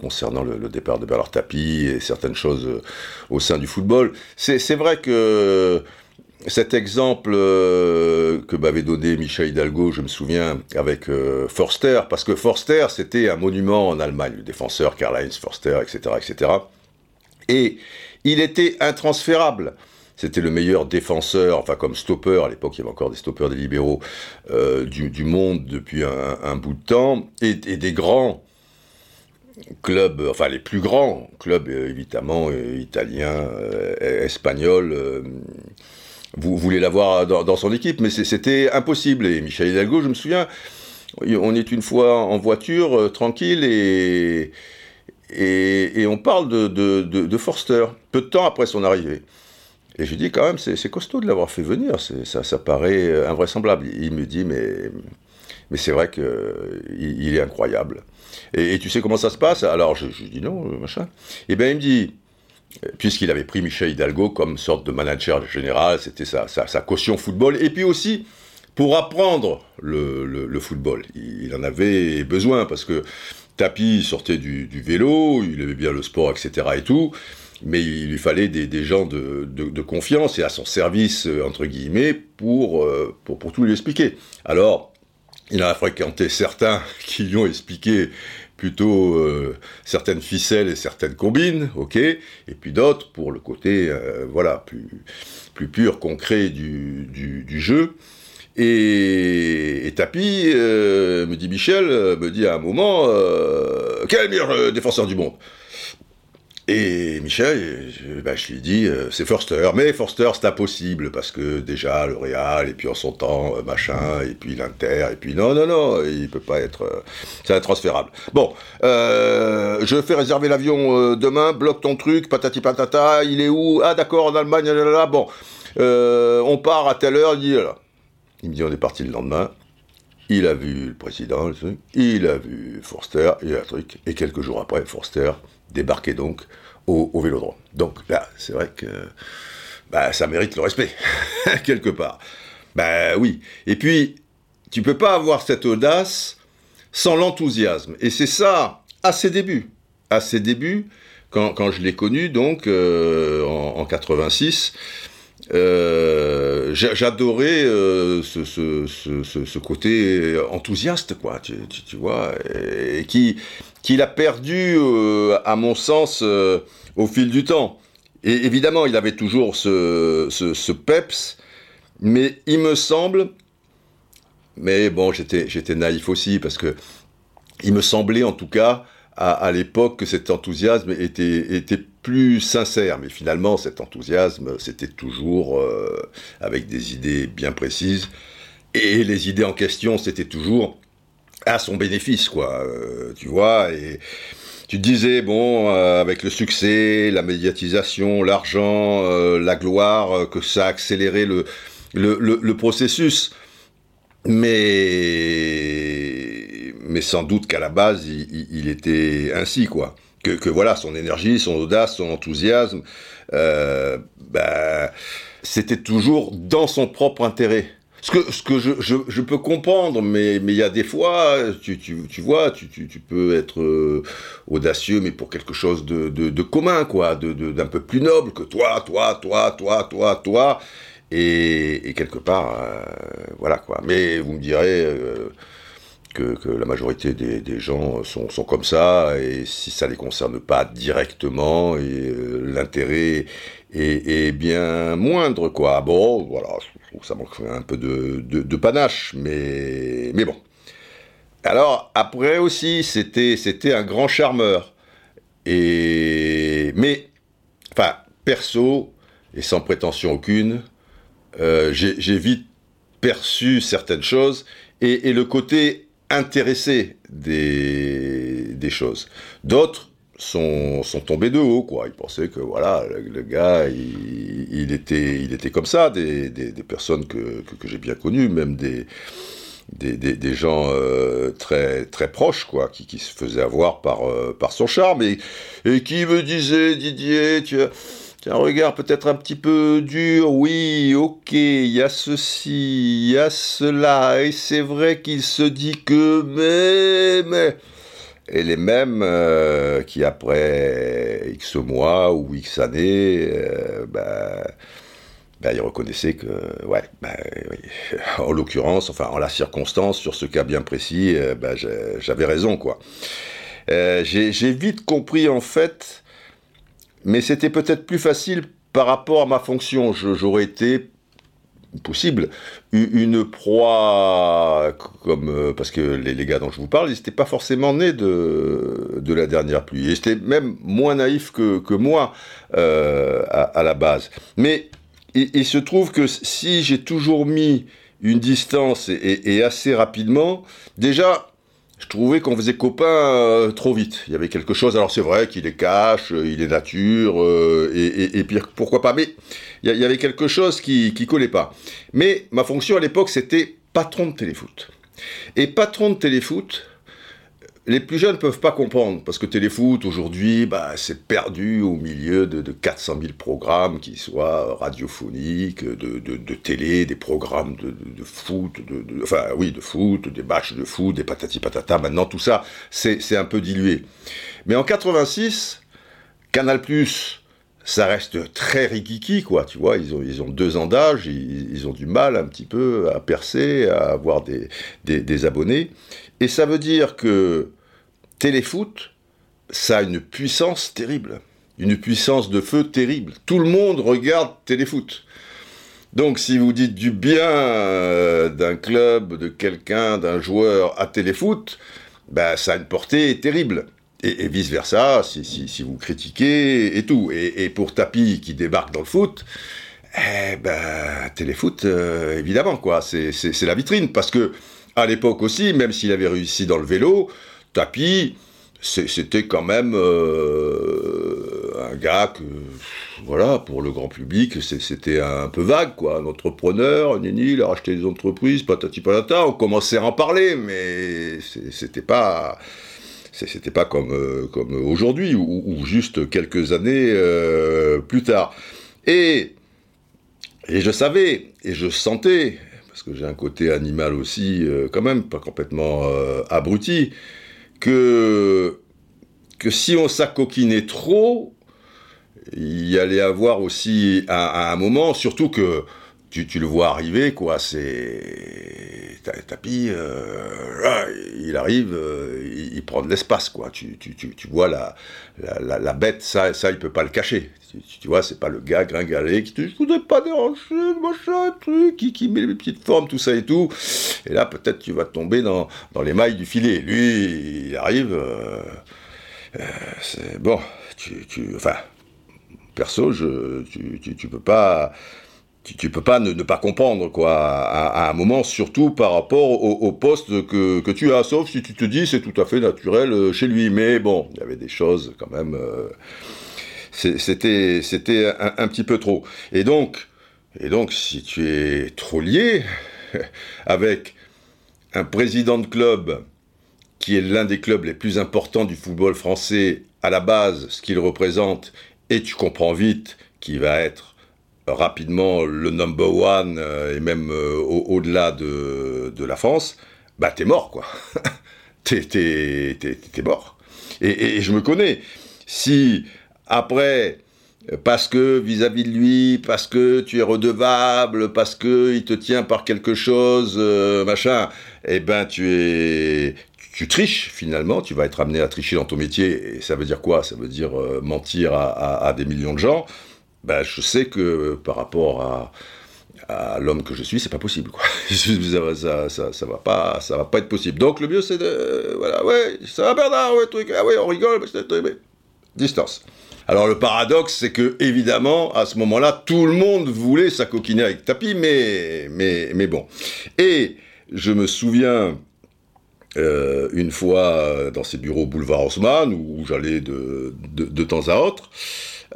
concernant le, départ de Bernard Tapie et certaines choses au sein du football. C'est vrai que cet exemple euh, que m'avait donné Michel Hidalgo, je me souviens, avec euh, Forster, parce que Forster, c'était un monument en Allemagne, le défenseur Karl-Heinz Forster, etc., etc. Et il était intransférable. C'était le meilleur défenseur, enfin comme stopper, à l'époque il y avait encore des stoppers des libéraux, euh, du, monde depuis un, bout de temps, et, des grands clubs, enfin les plus grands clubs évidemment italiens, espagnols vous voulez l'avoir dans, son équipe, mais c'était impossible. Et Michel Hidalgo, je me souviens, on est une fois en voiture, euh, tranquille, et, et, on parle de, de, Forster, peu de temps après son arrivée. Et je dis quand même, c'est costaud de l'avoir fait venir, ça, paraît euh, invraisemblable. Il me dit, mais, mais c'est vrai qu'il il est incroyable. Et, tu sais comment ça se passe? Alors je, je dis non, machin. Et bien il me dit, puisqu'il avait pris Michel Hidalgo comme sorte de manager général, c'était sa, caution football, et puis aussi pour apprendre le, football. Il, en avait besoin, parce que Tapi sortait du, vélo, il aimait bien le sport, etc. et tout, mais il lui fallait des, gens de, confiance et à son service, entre guillemets, pour, euh, pour, pour tout lui expliquer. Alors, il a fréquenté certains qui lui ont expliqué plutôt euh, certaines ficelles et certaines combines, ok, et puis d'autres pour le côté, euh, voilà, plus, plus pur, concret du, jeu. Et, et Tapi, euh, me dit Michel, me dit à un moment, quel meilleur défenseur du monde? Et Michel, je, bah, lui dis, euh, c'est Forster. Mais Forster, c'est impossible, parce que déjà, le Real, et puis en son temps, euh, machin, et puis l'Inter, et puis non, non, non, il peut pas être... Euh, c'est intransférable. Bon, je fais réserver l'avion demain, bloque ton truc, patati patata, il est où? Ah d'accord, en Allemagne, là, là, bon. on part à telle heure, il dit, là. Il me dit, on est parti le lendemain. Il a vu le président, il a vu Forster, il a un truc, et quelques jours après, Forster débarquer donc au, Vélodrome. Donc là, c'est vrai que bah, ça mérite le respect, quelque part. Ben oui. Et puis, tu peux pas avoir cette audace sans l'enthousiasme. Et c'est ça, à ses débuts. À ses débuts, quand, je l'ai connu, donc, euh, en, 86, euh, j'adorais euh, ce, côté enthousiaste, quoi, tu, vois, et, qui qu'il a perdu, euh, à mon sens, au fil du temps. Et évidemment, il avait toujours ce, ce, peps, mais il me semble, mais bon, j'étais j'étais naïf aussi parce que il me semblait en tout cas à, l'époque que cet enthousiasme était, était plus sincère. Mais finalement, cet enthousiasme, c'était toujours euh, avec des idées bien précises. Et les idées en question, c'était toujours à son bénéfice, quoi. Euh, tu vois, et tu disais, bon, euh, avec le succès, la médiatisation, l'argent, la gloire, que ça accélérait le, le, le processus. Mais mais sans doute qu'à la base, il, était ainsi, quoi. Que, voilà, son énergie, son audace, son enthousiasme, euh, bah, c'était toujours dans son propre intérêt. Ce que, ce que je, je, peux comprendre, mais il y a des fois, tu, tu, tu vois, tu, tu, peux être euh, audacieux, mais pour quelque chose de, de, commun, quoi, d'un de, peu plus noble que toi, toi, toi, toi, toi, toi. Et, quelque part, euh, voilà, quoi. Mais vous me direz que, la majorité des, gens sont, comme ça, et si ça les concerne pas directement, euh, l'intérêt est, bien moindre, quoi. Bon, voilà, je trouve que ça manque un peu de, panache, mais, mais bon. Alors, après aussi, c'était, c'était un grand charmeur. Et, mais, enfin, perso, et sans prétention aucune, euh, j'ai vite perçu certaines choses, et le côté intéressés des, des choses. D'autres sont, sont, tombés de haut, quoi. Ils pensaient que, voilà, le, gars, il, était, il était comme ça. Des, des, personnes que, que, j'ai bien connues, même des, des, des, gens euh, très, très proches, quoi, qui, se faisaient avoir par, euh, par son charme et, et qui me disaient, Didier, tu un regard peut-être un petit peu dur, oui, ok, il y a ceci, il y a cela, et c'est vrai qu'il se dit que, mais, mais, et les mêmes euh, qui après X mois ou X années, euh, ben, ben, ils reconnaissaient que, ouais, ben, en l'occurrence, enfin en la circonstance, sur ce cas bien précis, euh, j'avais raison, quoi. J'ai vite compris en fait mais c'était peut-être plus facile par rapport à ma fonction. J'aurais été possible. Une proie comme euh, parce que les, gars dont je vous parle ils n'étaient pas forcément nés de, de la dernière pluie. Ils étaient même moins naïfs que, que moi euh, à, la base. Mais il, se trouve que si j'ai toujours mis une distance et assez rapidement déjà je trouvais qu'on faisait copain euh, trop vite. Il y avait quelque chose. Alors c'est vrai qu'il est cash, euh, il est nature, euh, et, pire, pourquoi pas. Mais il y, avait quelque chose qui, qui collait pas. Mais ma fonction à l'époque, c'était patron de téléfoot. Et patron de téléfoot, les plus jeunes ne peuvent pas comprendre, parce que téléfoot, aujourd'hui, bah, c'est perdu au milieu de, 400 000 programmes, qui soient radiophoniques, de, télé, des programmes de, foot, de, enfin oui, de foot, des matchs de foot, des patati patata, maintenant tout ça, c'est un peu dilué. Mais en 86, Canal+, ça reste très rikiki, quoi, tu vois, ils ont, ils ont deux ans d'âge, ils, ont du mal un petit peu à percer, à avoir des, des abonnés, et ça veut dire que téléfoot, ça a une puissance terrible, une puissance de feu terrible. Tout le monde regarde téléfoot. Donc si vous dites du bien euh, d'un club, de quelqu'un, d'un joueur à téléfoot, ben, ça a une portée terrible. Et, vice-versa, si, vous critiquez et tout. Et, pour Tapi qui débarque dans le foot, eh ben, téléfoot, euh, évidemment, quoi. C'est la vitrine. Parce que, à l'époque aussi, même s'il avait réussi dans le vélo, Tapi, c'était quand même euh, un gars que, voilà, pour le grand public, c'était un peu vague, quoi. Un entrepreneur, Nini, il a racheté des entreprises, patati patata, on commençait à en parler, mais c'était pas c'était pas comme, euh, aujourd'hui, ou, juste quelques années euh, plus tard. Et, et je savais, et je sentais, parce que j'ai un côté animal aussi, quand même, pas complètement abruti, que, si on s'acoquinait trop, il y allait avoir aussi un moment, surtout que tu, le vois arriver, quoi, c'est... Tapis, euh, il arrive, euh, il, prend de l'espace, quoi. Tu, tu, tu, vois la, la, la, bête, ça, ça, il peut pas le cacher. Tu, vois, c'est pas le gars gringalé qui te dit, je voudrais pas déranger, machin, truc, qui, qui met les petites formes, tout ça et tout. Et là, peut-être tu vas tomber dans, dans les mailles du filet. Lui, il arrive, euh, c'est bon, tu, enfin, perso, je, tu, tu, tu peux pas tu, peux pas ne, pas comprendre quoi à, un moment surtout par rapport au, poste que, que, tu as sauf si tu te dis c'est tout à fait naturel euh, chez lui. Mais bon il y avait des choses quand même euh, c'était c'était un, petit peu trop. Et donc et donc si tu es trop lié avec un président de club qui est l'un des clubs les plus importants du football français à la base ce qu'il représente et tu comprends vite qu'il va être rapidement le number one euh, et même euh, au-delà de, de, la France, bah t'es mort quoi. t'es, t'es, mort. Et, et, je me connais. Si après, parce que vis-à-vis de lui, parce que tu es redevable, parce que il te tient par quelque chose, euh, machin, eh ben tu es tu triches finalement, tu vas être amené à tricher dans ton métier, et ça veut dire quoi? Ça veut dire mentir à, des millions de gens. Ben, je sais que par rapport à, l'homme que je suis, c'est pas possible. Quoi. ça, ça, ça, va pas, ça va pas être possible. Donc le mieux, c'est de, voilà, ouais, ça va Bernard, ouais, truc, ah ouais, on rigole, mais distance. Alors le paradoxe, c'est que évidemment, à ce moment-là, tout le monde voulait s'acoquiner avec Tapi, mais, mais, mais bon. Et je me souviens euh, une fois dans ces bureaux boulevard Haussmann, où, j'allais de, de, de, temps à autre,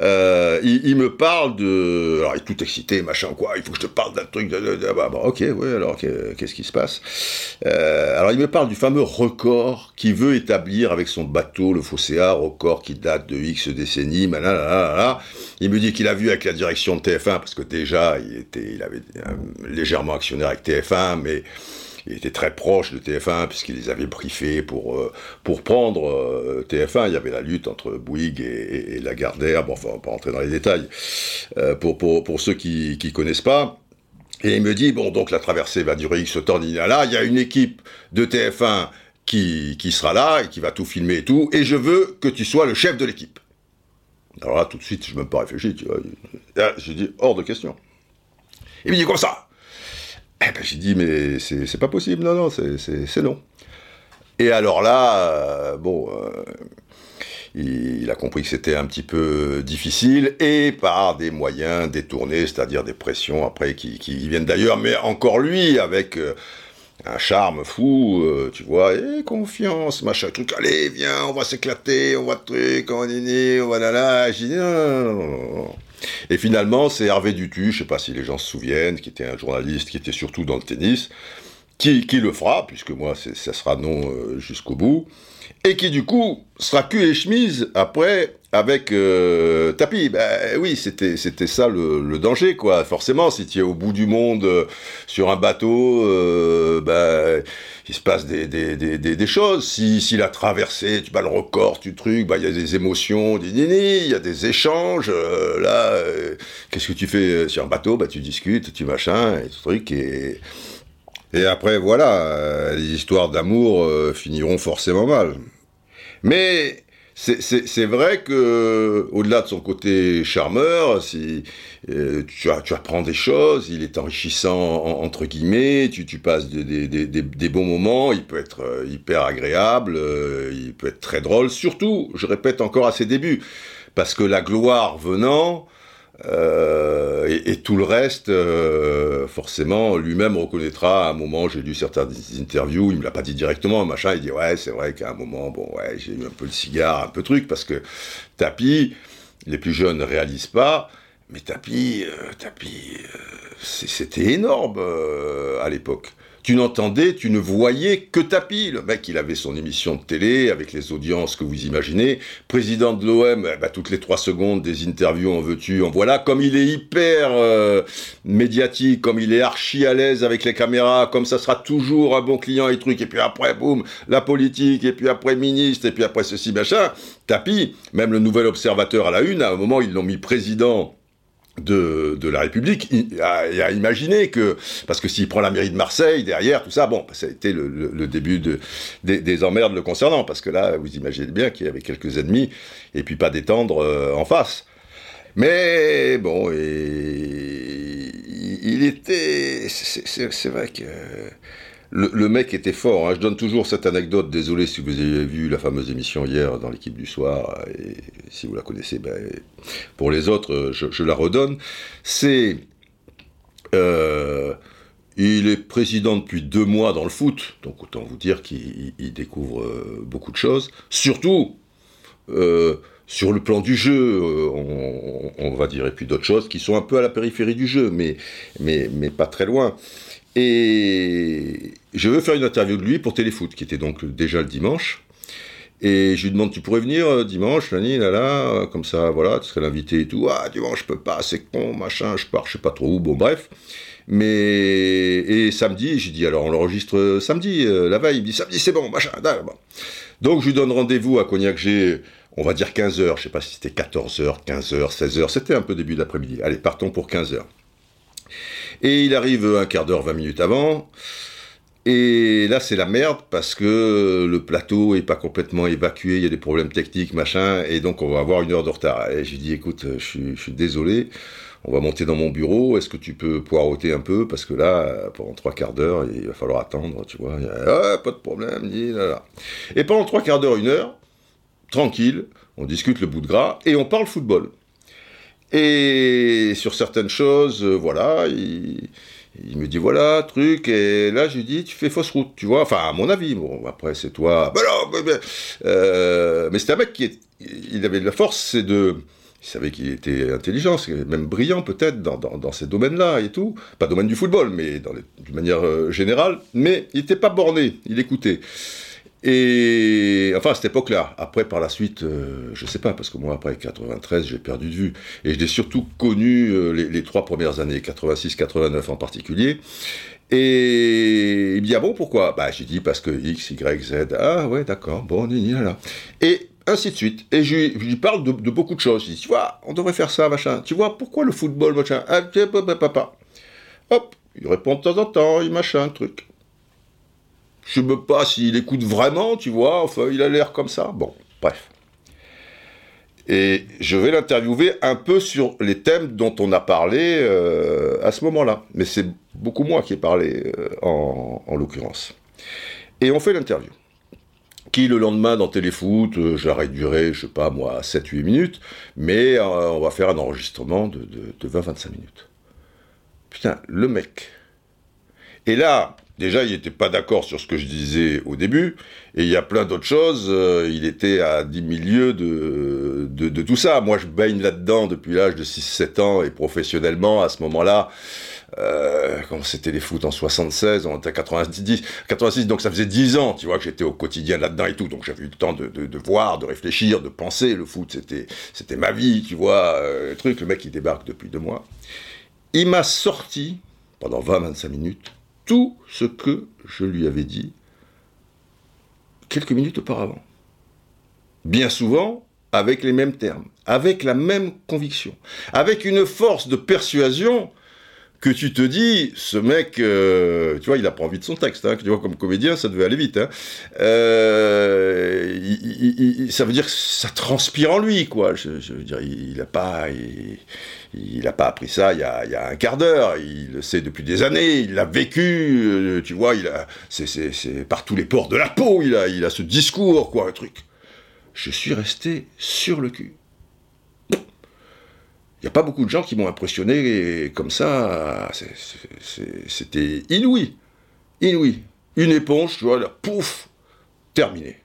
euh, il, me parle de. Alors, il est tout excité, machin, quoi, il faut que je te parle d'un truc. De, bah, bah, ok, ouais, alors, qu'est-ce qui se passe? Euh, Alors, il me parle du fameux record qu'il veut établir avec son bateau, le Fosséa, record qui date de X décennies, là, Il me dit qu'il a vu avec la direction de TF1, parce que déjà, il, était, il avait légèrement actionnaire avec TF1, mais il était très proche de TF1 puisqu'il les avait briefés pour, euh, pour prendre euh, TF1. Il y avait la lutte entre Bouygues et, Lagardère. Bon, enfin, on va pas rentrer dans les détails. Euh, pour, pour, pour, ceux qui ne connaissent pas. Et il me dit, bon, donc la traversée va durer X temps. Là, il y a une équipe de TF1 qui, qui sera là et qui va tout filmer et tout. Et je veux que tu sois le chef de l'équipe. Alors là, tout de suite, je ne même pas réfléchi, tu vois. J'ai dit, hors de question. Il me dit, comme ça eh ben, j'ai dit, mais c'est pas possible, non, non, c'est non. Et alors là, euh, bon, euh, il, a compris que c'était un petit peu difficile, et par des moyens détournés, c'est-à-dire des pressions après qui, viennent d'ailleurs, mais encore lui, avec euh, un charme fou, tu vois, et confiance, machin, truc, allez, viens, on va s'éclater, on va truc, on va dîner, on va là, là. J'ai dit, non, non, non. Et finalement, c'est Hervé Dutu, je sais pas si les gens se souviennent, qui était un journaliste qui était surtout dans le tennis, qui, le fera, puisque moi, ça sera non euh, jusqu'au bout, et qui du coup sera cul et chemise après avec euh, tapis. Ben oui, c'était c'était ça le, danger quoi. Forcément, si tu es au bout du monde euh, sur un bateau, euh, ben il se passe des, des, des, des choses. Si s'il a traversé, tu bats le record, tu truc, ben il y a des émotions, il y a des échanges. là, qu'est-ce que tu fais sur un bateau? Ben tu discutes, tu machin, et ce truc et et après, voilà, les histoires d'amour finiront forcément mal. Mais c'est vrai que, au-delà de son côté charmeur, si euh, tu, apprends des choses, il est enrichissant entre guillemets, tu, passes des, bons moments, il peut être euh, hyper agréable, euh, il peut être très drôle. Surtout, je répète encore à ses débuts, parce que la gloire venant, euh, et, tout le reste, euh, forcément, lui-même reconnaîtra à un moment, j'ai lu certaines interviews, il me l'a pas dit directement, machin, il dit ouais, c'est vrai qu'à un moment, bon, ouais, j'ai eu un peu le cigare, un peu truc, parce que Tapi, les plus jeunes ne réalisent pas, mais Tapi, euh, Tapi, c'était énorme à l'époque tu n'entendais, tu ne voyais que tapis. Le mec, il avait son émission de télé avec les audiences que vous imaginez. Président de l'OM, eh ben, toutes les trois secondes, des interviews en veux-tu, en voilà. Comme il est hyper euh, médiatique, comme il est archi à l'aise avec les caméras, comme ça sera toujours un bon client et truc. Et puis après, boum, la politique, et puis après ministre, et puis après ceci, machin. Tapis, même le nouvel observateur à la une, à un moment, ils l'ont mis président de, la République, il a, imaginé que, parce que s'il prend la mairie de Marseille, derrière, tout ça, bon, ça a été le, début de, des, emmerdes le concernant, parce que là, vous imaginez bien qu'il y avait quelques ennemis, et puis pas d'étendre euh, en face. Mais bon, et, il était, c'est vrai que le, mec était fort. Hein. Je donne toujours cette anecdote. Désolé si vous avez vu la fameuse émission hier dans l'équipe du soir. Et si vous la connaissez, ben, pour les autres, je, la redonne. C'est. Euh, il est président depuis deux mois dans le foot, donc autant vous dire qu'il découvre euh, beaucoup de choses. Surtout, euh, sur le plan du jeu, on, va dire, et puis d'autres choses qui sont un peu à la périphérie du jeu, mais pas très loin. Et je veux faire une interview de lui pour Téléfoot, qui était donc déjà le dimanche. Et je lui demande, tu pourrais venir euh, dimanche, là, là, là, comme ça, voilà, tu serais l'invité et tout. Ah, dimanche, je peux pas, c'est con, machin, je pars, je sais pas trop où, bon, bref. Mais, et samedi, j'ai dit, alors on l'enregistre samedi, euh, la veille, il me dit, samedi, c'est bon, machin, bon. Donc je lui donne rendez-vous à Cognac G, on va dire 15h, je sais pas si c'était 14h, 15h, 16h, c'était un peu début d'après-midi. Allez, partons pour 15h. Et il arrive un quart d'heure, 20 minutes avant. Et là, c'est la merde parce que le plateau est pas complètement évacué, il y a des problèmes techniques, machin, et donc on va avoir une heure de retard. Et j'ai dit, écoute, je suis, désolé, on va monter dans mon bureau, est-ce que tu peux poireauter un peu? Parce que là, pendant trois quarts d'heure, il va falloir attendre, tu vois. Ah, pas de problème. Et pendant trois quarts d'heure, une heure, tranquille, on discute le bout de gras, et on parle football. Et sur certaines choses, euh, voilà, il, me dit voilà, truc, et là je lui dis tu fais fausse route, tu vois, enfin à mon avis, bon après c'est toi, mais, euh, c'est un mec qui est, il avait de la force, c'est de il savait qu'il était intelligent, même brillant peut-être dans, ces domaines-là et tout. Pas domaine du football, mais d'une manière euh, générale. Mais il n'était pas borné, il écoutait. Et enfin, à cette époque-là. Après, par la suite, euh, je sais pas, parce que moi, après 93, j'ai perdu de vue. Et je l'ai surtout connu euh, les, trois premières années, 86-89 en particulier. Et il me dit, ah bon, pourquoi? Bah, j'ai dit, parce que X, Y, Z. Ah, ouais, d'accord, bon, ni, là, là. Et ainsi de suite. Et je, lui parle de, beaucoup de choses. Je dis, tu vois, on devrait faire ça, machin. Tu vois, pourquoi le football, machin? Ah, papa. Hop, il répond de temps en temps, il machin, truc. Je sais pas s'il écoute vraiment, tu vois, enfin, il a l'air comme ça. Bon, bref. Et je vais l'interviewer un peu sur les thèmes dont on a parlé euh, à ce moment-là. Mais c'est beaucoup moi qui ai parlé euh, en, en l'occurrence. Et on fait l'interview. Qui le lendemain dans Téléfoot, euh, je la réduirai, je sais pas moi, 7-8 minutes, mais on va faire un enregistrement de, de 20-25 minutes. Putain, le mec. Et là, Déjà, il n'était pas d'accord sur ce que je disais au début, et il y a plein d'autres choses. Euh, il était à 10 milieux de, de, tout ça. Moi, je baigne là-dedans depuis l'âge de 6-7 ans, et professionnellement, à ce moment-là, euh, quand c'était les foot en 76, on était à 90, 86, donc ça faisait 10 ans, tu vois, que j'étais au quotidien là-dedans et tout, donc j'avais eu le temps de, de, voir, de réfléchir, de penser. Le foot, c'était, c'était ma vie, tu vois, euh, le truc. Le mec, il débarque depuis deux mois. Il m'a sorti, pendant 20-25 minutes, tout ce que je lui avais dit quelques minutes auparavant. Bien souvent, avec les mêmes termes, avec la même conviction, avec une force de persuasion que tu te dis, ce mec, euh, tu vois, il n'a pas envie de son texte, hein, tu vois, comme comédien, ça devait aller vite. Hein. Euh, ça veut dire que ça transpire en lui, quoi. Je, veux dire, il n'a pas, il n'a pas appris ça il y, a, il y, a, un quart d'heure, il le sait depuis des années, il l'a vécu, euh, tu vois, il a, c'est, par tous les ports de la peau, il a, il a ce discours, quoi, un truc. Je suis resté sur le cul. Il n'y a pas beaucoup de gens qui m'ont impressionné comme ça, c'était inouï, inouï. Une éponge, tu vois, là, pouf, terminé.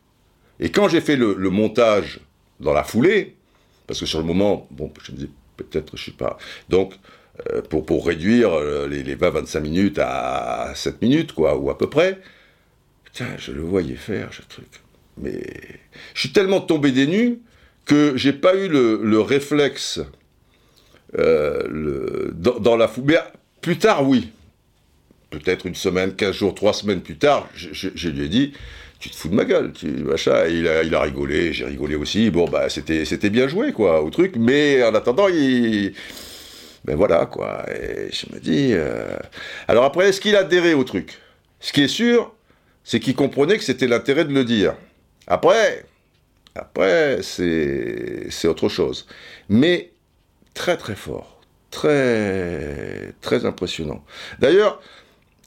Et quand j'ai fait le, montage dans la foulée, parce que sur le moment, bon, je me disais, peut-être, je sais pas. Donc, euh, pour, pour réduire euh, les, les 20-25 minutes à 7 minutes, quoi, ou à peu près, putain, je le voyais faire, ce truc. Mais je suis tellement tombé des nues que j'ai pas eu le, le réflexe le, dans, la foule. plus tard, oui. Peut-être une semaine, 15 jours, 3 semaines plus tard, je, lui ai dit, tu te fous de ma gueule, tu, machin. il a, il a rigolé, j'ai rigolé aussi. Bon, bah, c'était, bien joué, quoi, au truc. Mais en attendant, il. Ben voilà, quoi. Et je me dis. Euh, alors après, est-ce qu'il a adhéré au truc? Ce qui est sûr, c'est qu'il comprenait que c'était l'intérêt de le dire. Après, après, c'est autre chose. Mais très, très fort. Très, très impressionnant. D'ailleurs,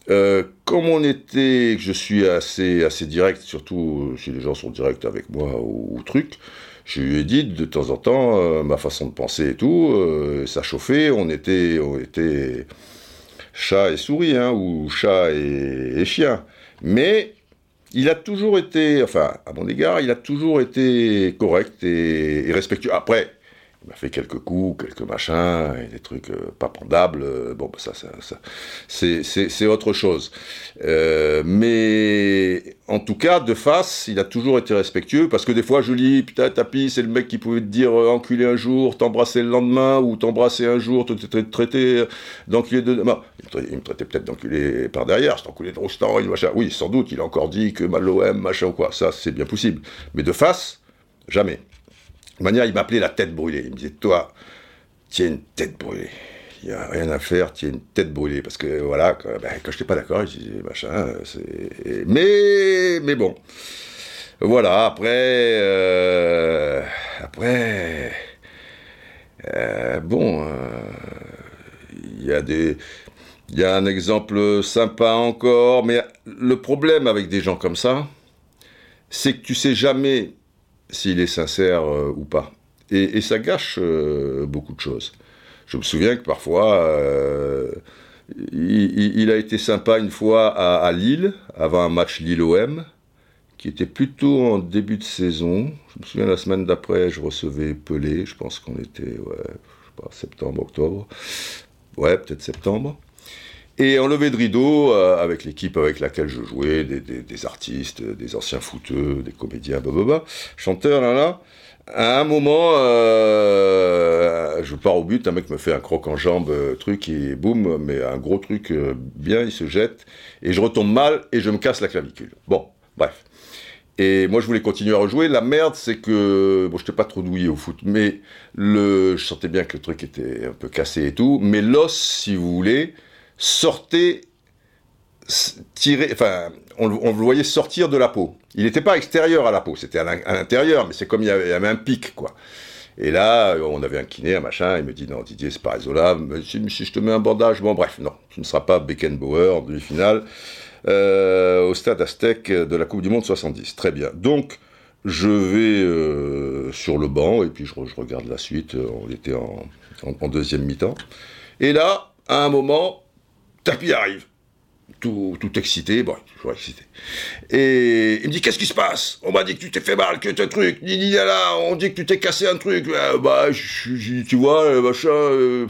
euh, comme on était, je suis assez, assez direct, surtout si les gens sont directs avec moi ou, truc, je lui ai dit de temps en temps euh, ma façon de penser et tout, euh, ça chauffait, on était, on était chat et souris, hein, ou chat et, chien. Mais il a toujours été, enfin, à mon égard, il a toujours été correct et respectueux. Après, il m'a fait quelques coups, quelques machins, des trucs euh, pas pendables. Euh, bon, bah, ça, c'est autre chose. Euh, mais en tout cas, de face, il a toujours été respectueux, parce que des fois, je lis, putain, tapis, c'est le mec qui pouvait te dire enculé un jour, t'embrasser le lendemain, ou t'embrasser un jour, te traiter d'enculé de... Non, il me traitait peut-être d'enculé par derrière, c'est enculé de Rostand, machin. Oui, sans doute, il a encore dit que l'OM, machin ou quoi. Ça, c'est bien possible. Mais de face, jamais de manière, il m'appelait la tête brûlée. Il me disait, toi, tiens une tête brûlée. Il n'y a rien à faire, tiens une tête brûlée. Parce que voilà, quand, ben, je n'étais pas d'accord, je disais, machin, c'est. Mais, mais bon. Voilà, après. Euh, après. Euh, bon. Euh, il y a des. Il y a un exemple sympa encore, mais le problème avec des gens comme ça, c'est que tu sais jamais s'il est sincère euh, ou pas. Et, ça gâche euh, beaucoup de choses. Je me souviens que parfois, euh, il, a été sympa une fois à, Lille, avant un match Lille-OM, qui était plutôt en début de saison. Je me souviens, la semaine d'après, je recevais Pelé, je pense qu'on était, ouais, je sais pas, septembre, octobre. Ouais, peut-être septembre. Et en levée de rideau, euh, avec l'équipe avec laquelle je jouais, des, artistes, des anciens footeux, des comédiens, blablabla, chanteurs, là, là. À un moment, euh, je pars au but, un mec me fait un croc en jambe, euh, truc, et boum, mais un gros truc bien, il se jette, et je retombe mal, et je me casse la clavicule. Bon, bref. Et moi, je voulais continuer à rejouer. La merde, c'est que, bon, je n'étais pas trop douillé au foot, mais le, je sentais bien que le truc était un peu cassé et tout, mais l'os, si vous voulez, sortait, tirer, enfin, on, le voyait sortir de la peau. Il n'était pas extérieur à la peau, c'était à l'intérieur, mais c'est comme il y, avait, un pic, quoi. Et là, on avait un kiné, un machin, il me dit, non, Didier, c'est pas raisonnable, si, si, je te mets un bandage, bon, bref, non, tu ne seras pas Beckenbauer en demi-finale, euh, au stade Aztec de la Coupe du Monde 70. Très bien. Donc, je vais euh, sur le banc, et puis je, regarde la suite, on était en deuxième mi-temps. Et là, à un moment, Tapi arrive, tout, tout excité, bon, toujours excité. Et il me dit, qu'est-ce qui se passe? On m'a dit que tu t'es fait mal, que un truc, ni là, on dit que tu t'es cassé un truc, euh, bah, tu vois, euh, machin, euh,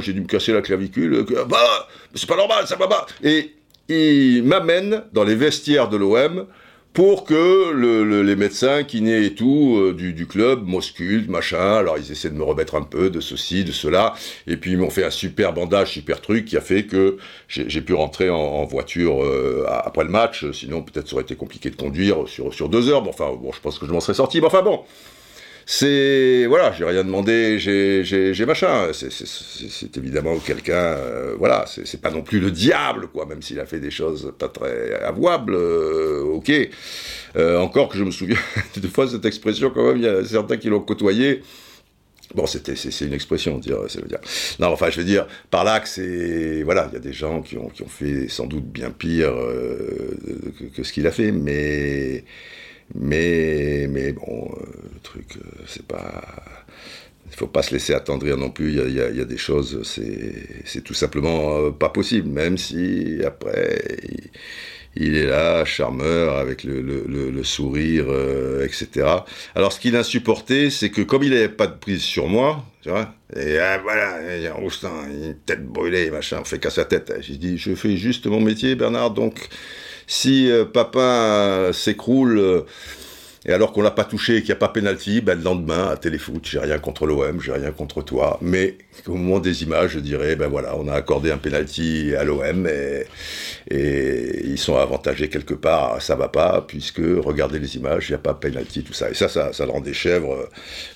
j'ai dû me casser la clavicule, bah, c'est pas normal, ça va pas. Et il m'amène dans les vestiaires de l'OM, pour que le, les médecins, kinés et tout euh, du, du, club m'auscultent, machin. Alors ils essaient de me remettre un peu de ceci, de cela, et puis ils m'ont fait un super bandage, super truc qui a fait que j'ai pu rentrer en, voiture euh, après le match. Sinon peut-être ça aurait été compliqué de conduire sur, sur deux heures. Bon, enfin bon, je pense que je m'en serais sorti. Mais enfin bon, c'est voilà, j'ai rien demandé, j'ai machin. C'est évidemment quelqu'un, euh, voilà, c'est pas non plus le diable, quoi, même s'il a fait des choses pas très avouables, euh, ok. Euh, encore que je me souviens de fois cette expression, quand même, il y a certains qui l'ont côtoyé. Bon, c'est une expression, dire, ça veut dire. Non, enfin, je veux dire, par là que c'est, voilà, il y a des gens qui ont, fait sans doute bien pire que, que, ce qu'il a fait, mais mais, mais bon, euh, le truc, euh, c'est pas. Il faut pas se laisser attendrir non plus. Il y a, des choses, c'est tout simplement euh, pas possible. Même si après, il, est là, charmeur, avec le, sourire, etc. Alors, ce qu'il a supporté, c'est que comme il n'avait pas de prise sur moi, tu vois, et ah, voilà, il y a une tête brûlée, machin, on fait qu'à sa tête. J'ai dit, je fais juste mon métier, Bernard, donc si euh, euh, s'écroule, euh, et alors qu'on l'a pas touché et qu'il n'y a pas pénalty, ben le lendemain, à Téléfoot, j'ai rien contre l'OM, j'ai rien contre toi, mais au moment des images, je dirais, ben voilà, on a accordé un pénalty à l'OM et, ils sont avantagés quelque part, ça va pas, puisque regardez les images, il n'y a pas pénalty, tout ça. Et ça, ça, ça rend des chèvres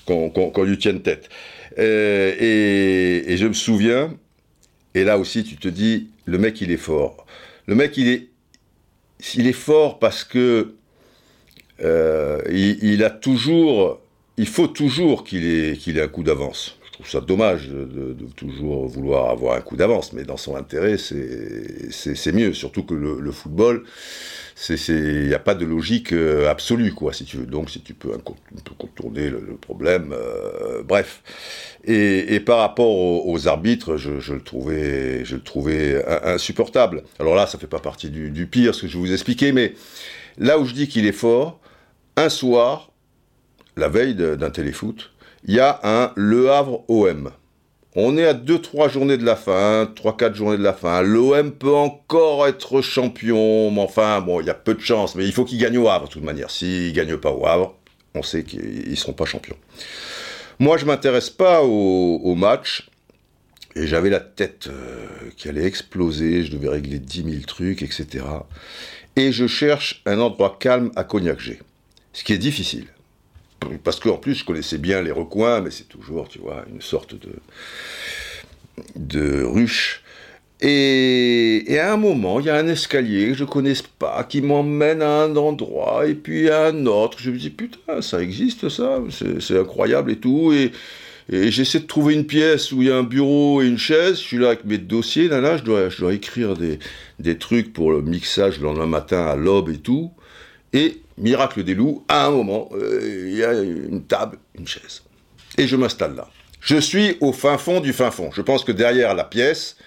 qu'on lui tienne tête. et, et je me souviens, et là aussi, tu te dis, le mec, il est fort. Le mec, il est il est fort parce que euh, il, a toujours, il faut toujours qu'il ait, qu'il ait un coup d'avance. Trouve ça dommage de, toujours vouloir avoir un coup d'avance, mais dans son intérêt, c'est mieux. Surtout que le, football, il n'y a pas de logique euh, absolue, quoi, si tu veux. Donc, si tu peux, contourner le, problème, euh, bref. Et, par rapport aux, arbitres, je, le trouvais, je le trouvais insupportable. Alors là, ça fait pas partie du, pire, ce que je vous expliquer, mais là où je dis qu'il est fort, un soir, la veille d'un téléfoot, il y a un Le Havre OM. On est à 2-3 journées de la fin, 3-4 journées de la fin. L'OM peut encore être champion, mais enfin, bon, il y a peu de chance, mais il faut qu'il gagne au Havre, de toute manière. S'il ne gagne pas au Havre, on sait qu'ils ne seront pas champions. Moi, je m'intéresse pas au, match. Et j'avais la tête euh, qui allait exploser, je devais régler 10 000 trucs, etc. Et je cherche un endroit calme à Cognac-G. Ce qui est difficile. Parce qu'en plus, je connaissais bien les recoins, mais c'est toujours, tu vois, une sorte de, de ruche. Et, à un moment, il y a un escalier que je ne connais pas qui m'emmène à un endroit et puis à un autre. Je me dis, putain, ça existe ça, c'est incroyable et tout. Et, j'essaie de trouver une pièce où il y a un bureau et une chaise. Je suis là avec mes dossiers, là, là je, dois, je dois écrire des, des trucs pour le mixage le lendemain matin à l'aube et tout. Et, miracle des loups, à un moment, euh, il y a une table, une chaise. Et je m'installe là. Je suis au fin fond du fin fond. Je pense que derrière la pièce,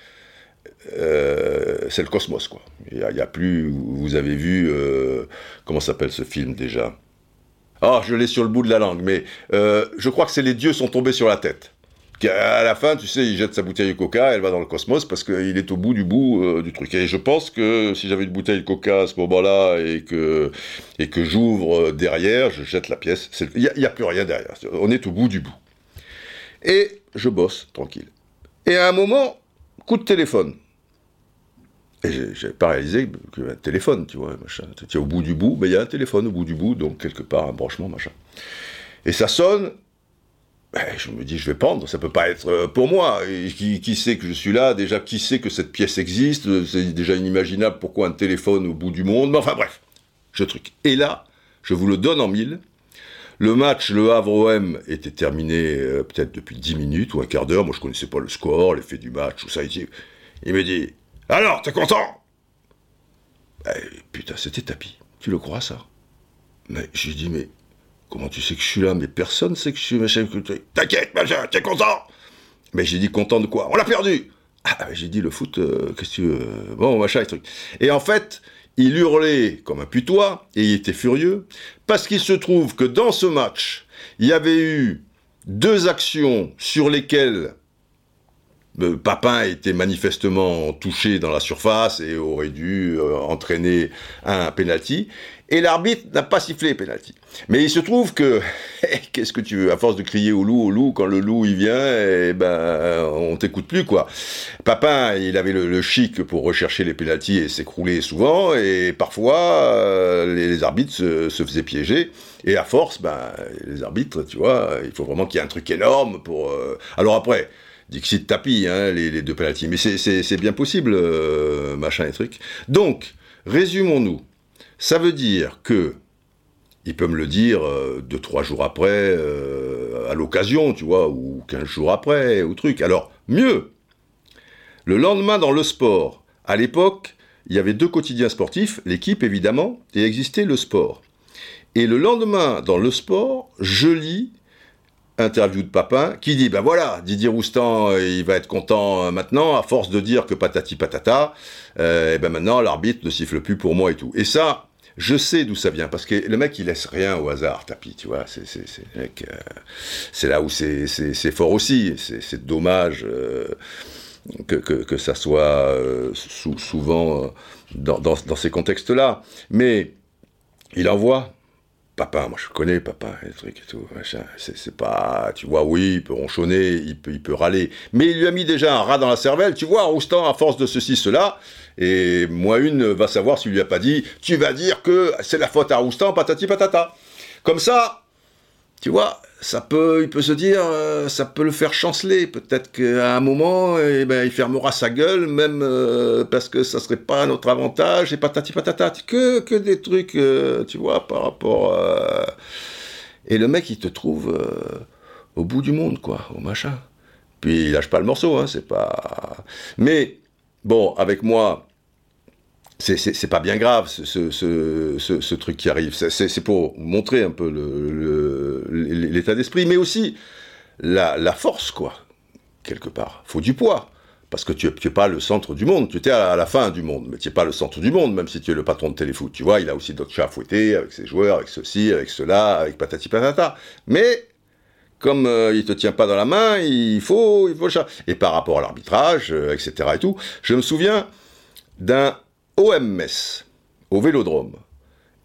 euh, c'est le cosmos, quoi. Il n'y a, plus. Vous avez vu. Euh, comment s'appelle ce film déjà? Ah, je l'ai sur le bout de la langue, mais je crois que c'est Les dieux sont tombés sur la tête. À la fin, tu sais, il jette sa bouteille de coca, elle va dans le cosmos parce qu'il est au bout du bout du truc. Et je pense que si j'avais une bouteille de coca à ce moment-là et que, et que j'ouvre derrière, je jette la pièce. Il n'y a, a, plus rien derrière. On est au bout du bout. Et je bosse tranquille. Et à un moment, coup de téléphone. Et j'avais pas réalisé qu'il y avait un téléphone, tu vois, machin. Tu au bout du bout, mais il y a un téléphone au bout du bout, donc quelque part un branchement, machin. Et ça sonne, ben, je me dis, je vais prendre, ça peut pas être euh, pour moi. qui, qui, sait que je suis là? Déjà, qui sait que cette pièce existe? C'est déjà inimaginable pourquoi un téléphone au bout du monde. Mais enfin bref, je truc. Et là, je vous le donne en mille. Le match, le Havre-OM, était terminé euh, peut-être depuis 10 minutes ou un quart d'heure. Moi, je connaissais pas le score, l'effet du match, tout ça. Il, il me dit, alors, t'es content? Eh, Putain, c'était tapis. Tu le crois, ça? Mais j'ai dit, mais comment tu sais que je suis là Mais personne sait que je suis machin. T'inquiète, machin, t'es content Mais j'ai dit, content de quoi? On l'a perdu Ah, j'ai dit, le foot, euh, qu'est-ce que tu veux Bon, machin, et truc. Et en fait, il hurlait comme un putois, et il était furieux, parce qu'il se trouve que dans ce match, il y avait eu deux actions sur lesquelles Papin était manifestement touché dans la surface et aurait dû euh, entraîner un penalty. Et l'arbitre n'a pas sifflé penalty. Mais il se trouve que, qu'est-ce que tu veux, à force de crier au loup, au loup, quand le loup il vient, eh ben, on t'écoute plus quoi. Papin, il avait le, chic pour rechercher les penalties et s'écrouler souvent, et parfois euh, les, arbitres se, faisaient piéger. Et à force, ben, les arbitres, tu vois, il faut vraiment qu'il y ait un truc énorme pour. Euh, Alors après. Dixit tapis, hein, les, deux penalties. Mais c'est bien possible, euh, machin et truc. Donc, résumons-nous. Ça veut dire que, il peut me le dire euh, deux, trois jours après, euh, à l'occasion, tu vois, ou quinze jours après, ou truc. Alors, mieux, le lendemain dans le sport, à l'époque, il y avait deux quotidiens sportifs, l'équipe évidemment, et existait le sport. Et le lendemain, dans le sport, je lis interview de Papin, qui dit, ben voilà, Didier Roustan, euh, il va être content euh, maintenant, à force de dire que patati patata, euh, et ben maintenant l'arbitre ne siffle plus pour moi et tout. Et ça, je sais d'où ça vient, parce que le mec, il laisse rien au hasard, Tapi, tu vois, c'est, c'est, là où c'est, fort aussi, c'est, dommage que, que, ça soit souvent dans, dans, dans ces contextes-là. Mais il envoie, papa, moi je connais papa, les trucs et tout, machin. C'est pas, tu vois, oui, il peut ronchonner, il peut, râler. Mais il lui a mis déjà un rat dans la cervelle, tu vois, Roustan, à force de ceci, cela. Et moi, une va savoir s'il lui a pas dit, tu vas dire que c'est la faute à Roustan, patati patata. Comme ça, tu vois, ça peut, il peut se dire, euh, ça peut le faire chanceler. Peut-être qu'à un moment, eh ben, il fermera sa gueule, même euh, parce que ça serait pas à notre avantage, et patati patata. Que, que des trucs, euh, tu vois, par rapport. Et le mec, il te trouve au bout du monde, quoi, au machin. Puis il lâche pas le morceau, hein, c'est pas. Mais, bon, avec moi, c'est pas bien grave ce, truc qui arrive. C'est pour montrer un peu l'état d'esprit, mais aussi la, force, quoi, quelque part. Faut du poids. Parce que tu n'es pas le centre du monde, tu étais à, la fin du monde, mais tu n'es pas le centre du monde, même si tu es le patron de téléfoot. Tu vois, il a aussi d'autres chats à avec ses joueurs, avec ceci, avec cela, avec patati patata. Mais comme euh, il te tient pas dans la main, il faut, il faut Et par rapport à l'arbitrage, euh, etc. et tout, je me souviens d'un OM au Vélodrome,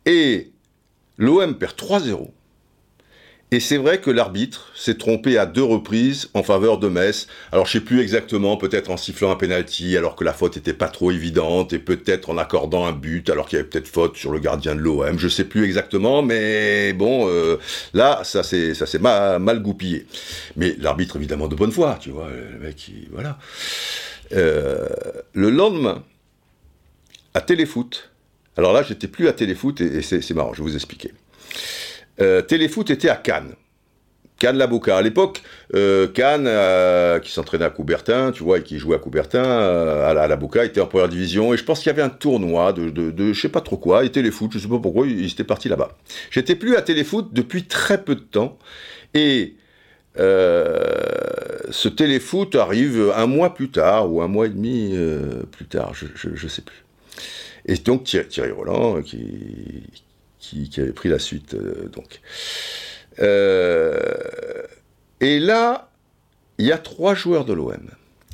et l'OM perd 3-0. Et c'est vrai que l'arbitre s'est trompé à deux reprises en faveur de Metz. Alors je sais plus exactement, peut-être en sifflant un penalty alors que la faute était pas trop évidente, et peut-être en accordant un but alors qu'il y avait peut-être faute sur le gardien de l'OM. Je sais plus exactement, mais bon, euh, là ça s'est ça s'est mal, goupillé. Mais l'arbitre évidemment de bonne foi, tu vois, le mec, voilà. Euh, le lendemain, à Téléfoot. Alors là, j'étais plus à Téléfoot et, c'est marrant, je vais vous expliquer. Euh, Téléfoot était à Cannes. Cannes Labouka. À l'époque, euh, Cannes, euh, qui s'entraînait à Coubertin, tu vois, et qui jouait à Coubertin, à, la, à était en première division. Et je pense qu'il y avait un tournoi de, de, de, je sais pas trop quoi, et Téléfoot, je sais pas pourquoi, ils étaient partis là-bas. J'étais plus à Téléfoot depuis très peu de temps. Et ce téléfoot arrive un mois plus tard, ou un mois et demi plus tard, je ne sais plus. Et donc Thierry, Roland, qui, qui, avait pris la suite, donc. et là, il y a trois joueurs de l'OM.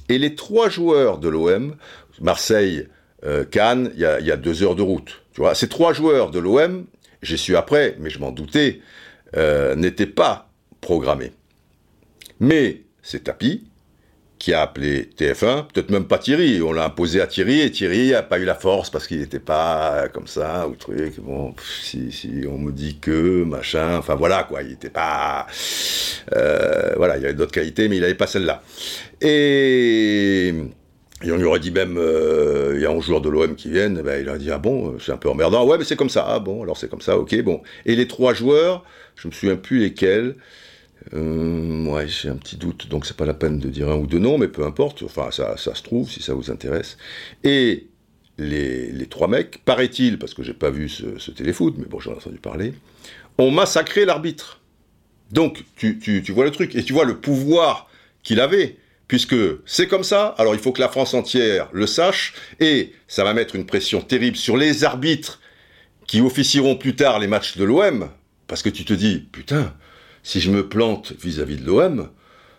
Et les trois joueurs de l'OM, Marseille, euh, Cannes, il y, a, deux heures de route. Tu vois, ces trois joueurs de l'OM, j'ai su après, mais je m'en doutais, euh, n'étaient pas programmés. Mais c'est Tapi qui a appelé TF1, peut-être même pas Thierry, on l'a imposé à Thierry, et Thierry n'a pas eu la force parce qu'il n'était pas comme ça, ou truc, bon, si, si, on me dit que, machin, enfin voilà quoi, il n'était pas... Euh, voilà, il y avait d'autres qualités, mais il n'avait pas celle-là. Et... On lui aurait dit même, euh, il y a un joueur de l'OM qui viennent, eh ben, il a dit, ah bon, c'est un peu emmerdant. Ouais, mais c'est comme ça. Ah bon, alors c'est comme ça, ok, bon. Et les trois joueurs, je me souviens plus lesquels. Euh, ouais, j'ai un petit doute, donc c'est pas la peine de dire un ou deux noms, mais peu importe. Enfin, ça, se trouve, si ça vous intéresse. Et les, trois mecs, paraît-il, parce que j'ai pas vu ce, téléfoot, mais bon, j'en ai entendu parler, ont massacré l'arbitre. Donc, tu, tu vois le truc, et tu vois le pouvoir qu'il avait puisque c'est comme ça, alors il faut que la France entière le sache, et ça va mettre une pression terrible sur les arbitres qui officieront plus tard les matchs de l'OM, parce que tu te dis, putain, si je me plante vis-à-vis de l'OM,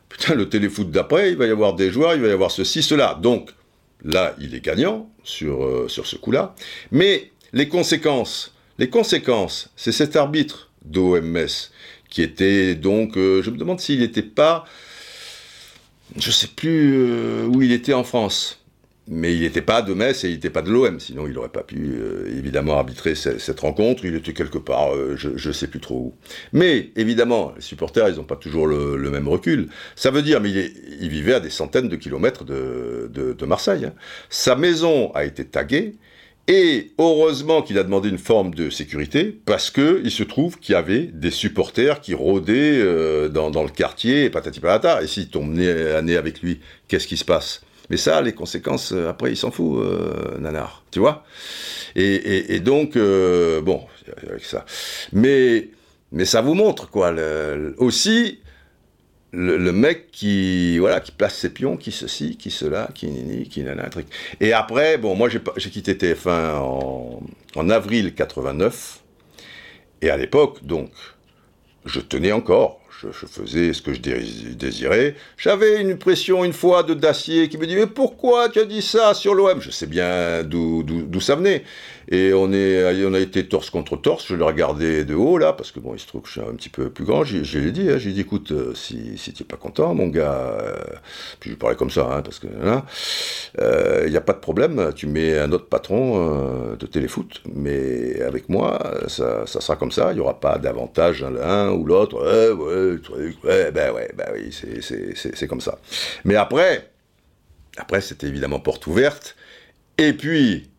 putain, le téléfoot d'après, il va y avoir des joueurs, il va y avoir ceci, cela. Donc, là, il est gagnant sur, euh, ce coup-là. Mais les conséquences, les conséquences, c'est cet arbitre d'OMS qui était donc, euh, je me demande s'il n'était pas je sais plus euh, où il était en France. Mais il n'était pas de Metz et il n'était pas de l'OM, sinon il n'aurait pas pu euh, évidemment arbitrer cette, rencontre. Il était quelque part, euh, je ne sais plus trop où. Mais évidemment, les supporters, ils n'ont pas toujours le, même recul. Ça veut dire, mais il, vivait à des centaines de kilomètres de, Marseille. Hein. Sa maison a été taguée, et heureusement qu'il a demandé une forme de sécurité, parce que il se trouve qu'il y avait des supporters qui rôdaient euh, dans, le quartier, patati patata. Et s'ils à nez avec lui, qu'est-ce qui se passe? Mais ça, les conséquences, euh, après, il s'en fout, euh, Nanar. Tu vois? Et, donc, bon, avec ça. Mais, mais ça vous montre, quoi. aussi, le, mec qui voilà qui place ses pions, qui ceci, qui cela, qui nini, qui nana, truc. Et après, bon, moi j'ai quitté TF1 en, en, avril 89, et à l'époque, donc, je tenais encore je, faisais ce que je désirais. J'avais une pression une fois de Dacier qui me dit Mais pourquoi tu as dit ça sur l'OM Je sais bien d'où ça venait. Et on, est, on a été torse contre torse. Je le regardais de haut, là, parce que bon, il se trouve que je suis un petit peu plus grand. Je, lui ai dit hein, J'ai dit Écoute, euh, si, si tu n'es pas content, mon gars, euh, puis je parlais comme ça, hein, parce que là, il n'y a pas de problème. Tu mets un autre patron euh, de téléfoot, mais avec moi, ça, ça sera comme ça. Il n'y aura pas d'avantage l'un ou l'autre. Ouais, ouais, ouais, ben ouais, ben oui, c'est comme ça. Mais après, après c'était évidemment porte ouverte. Et puis,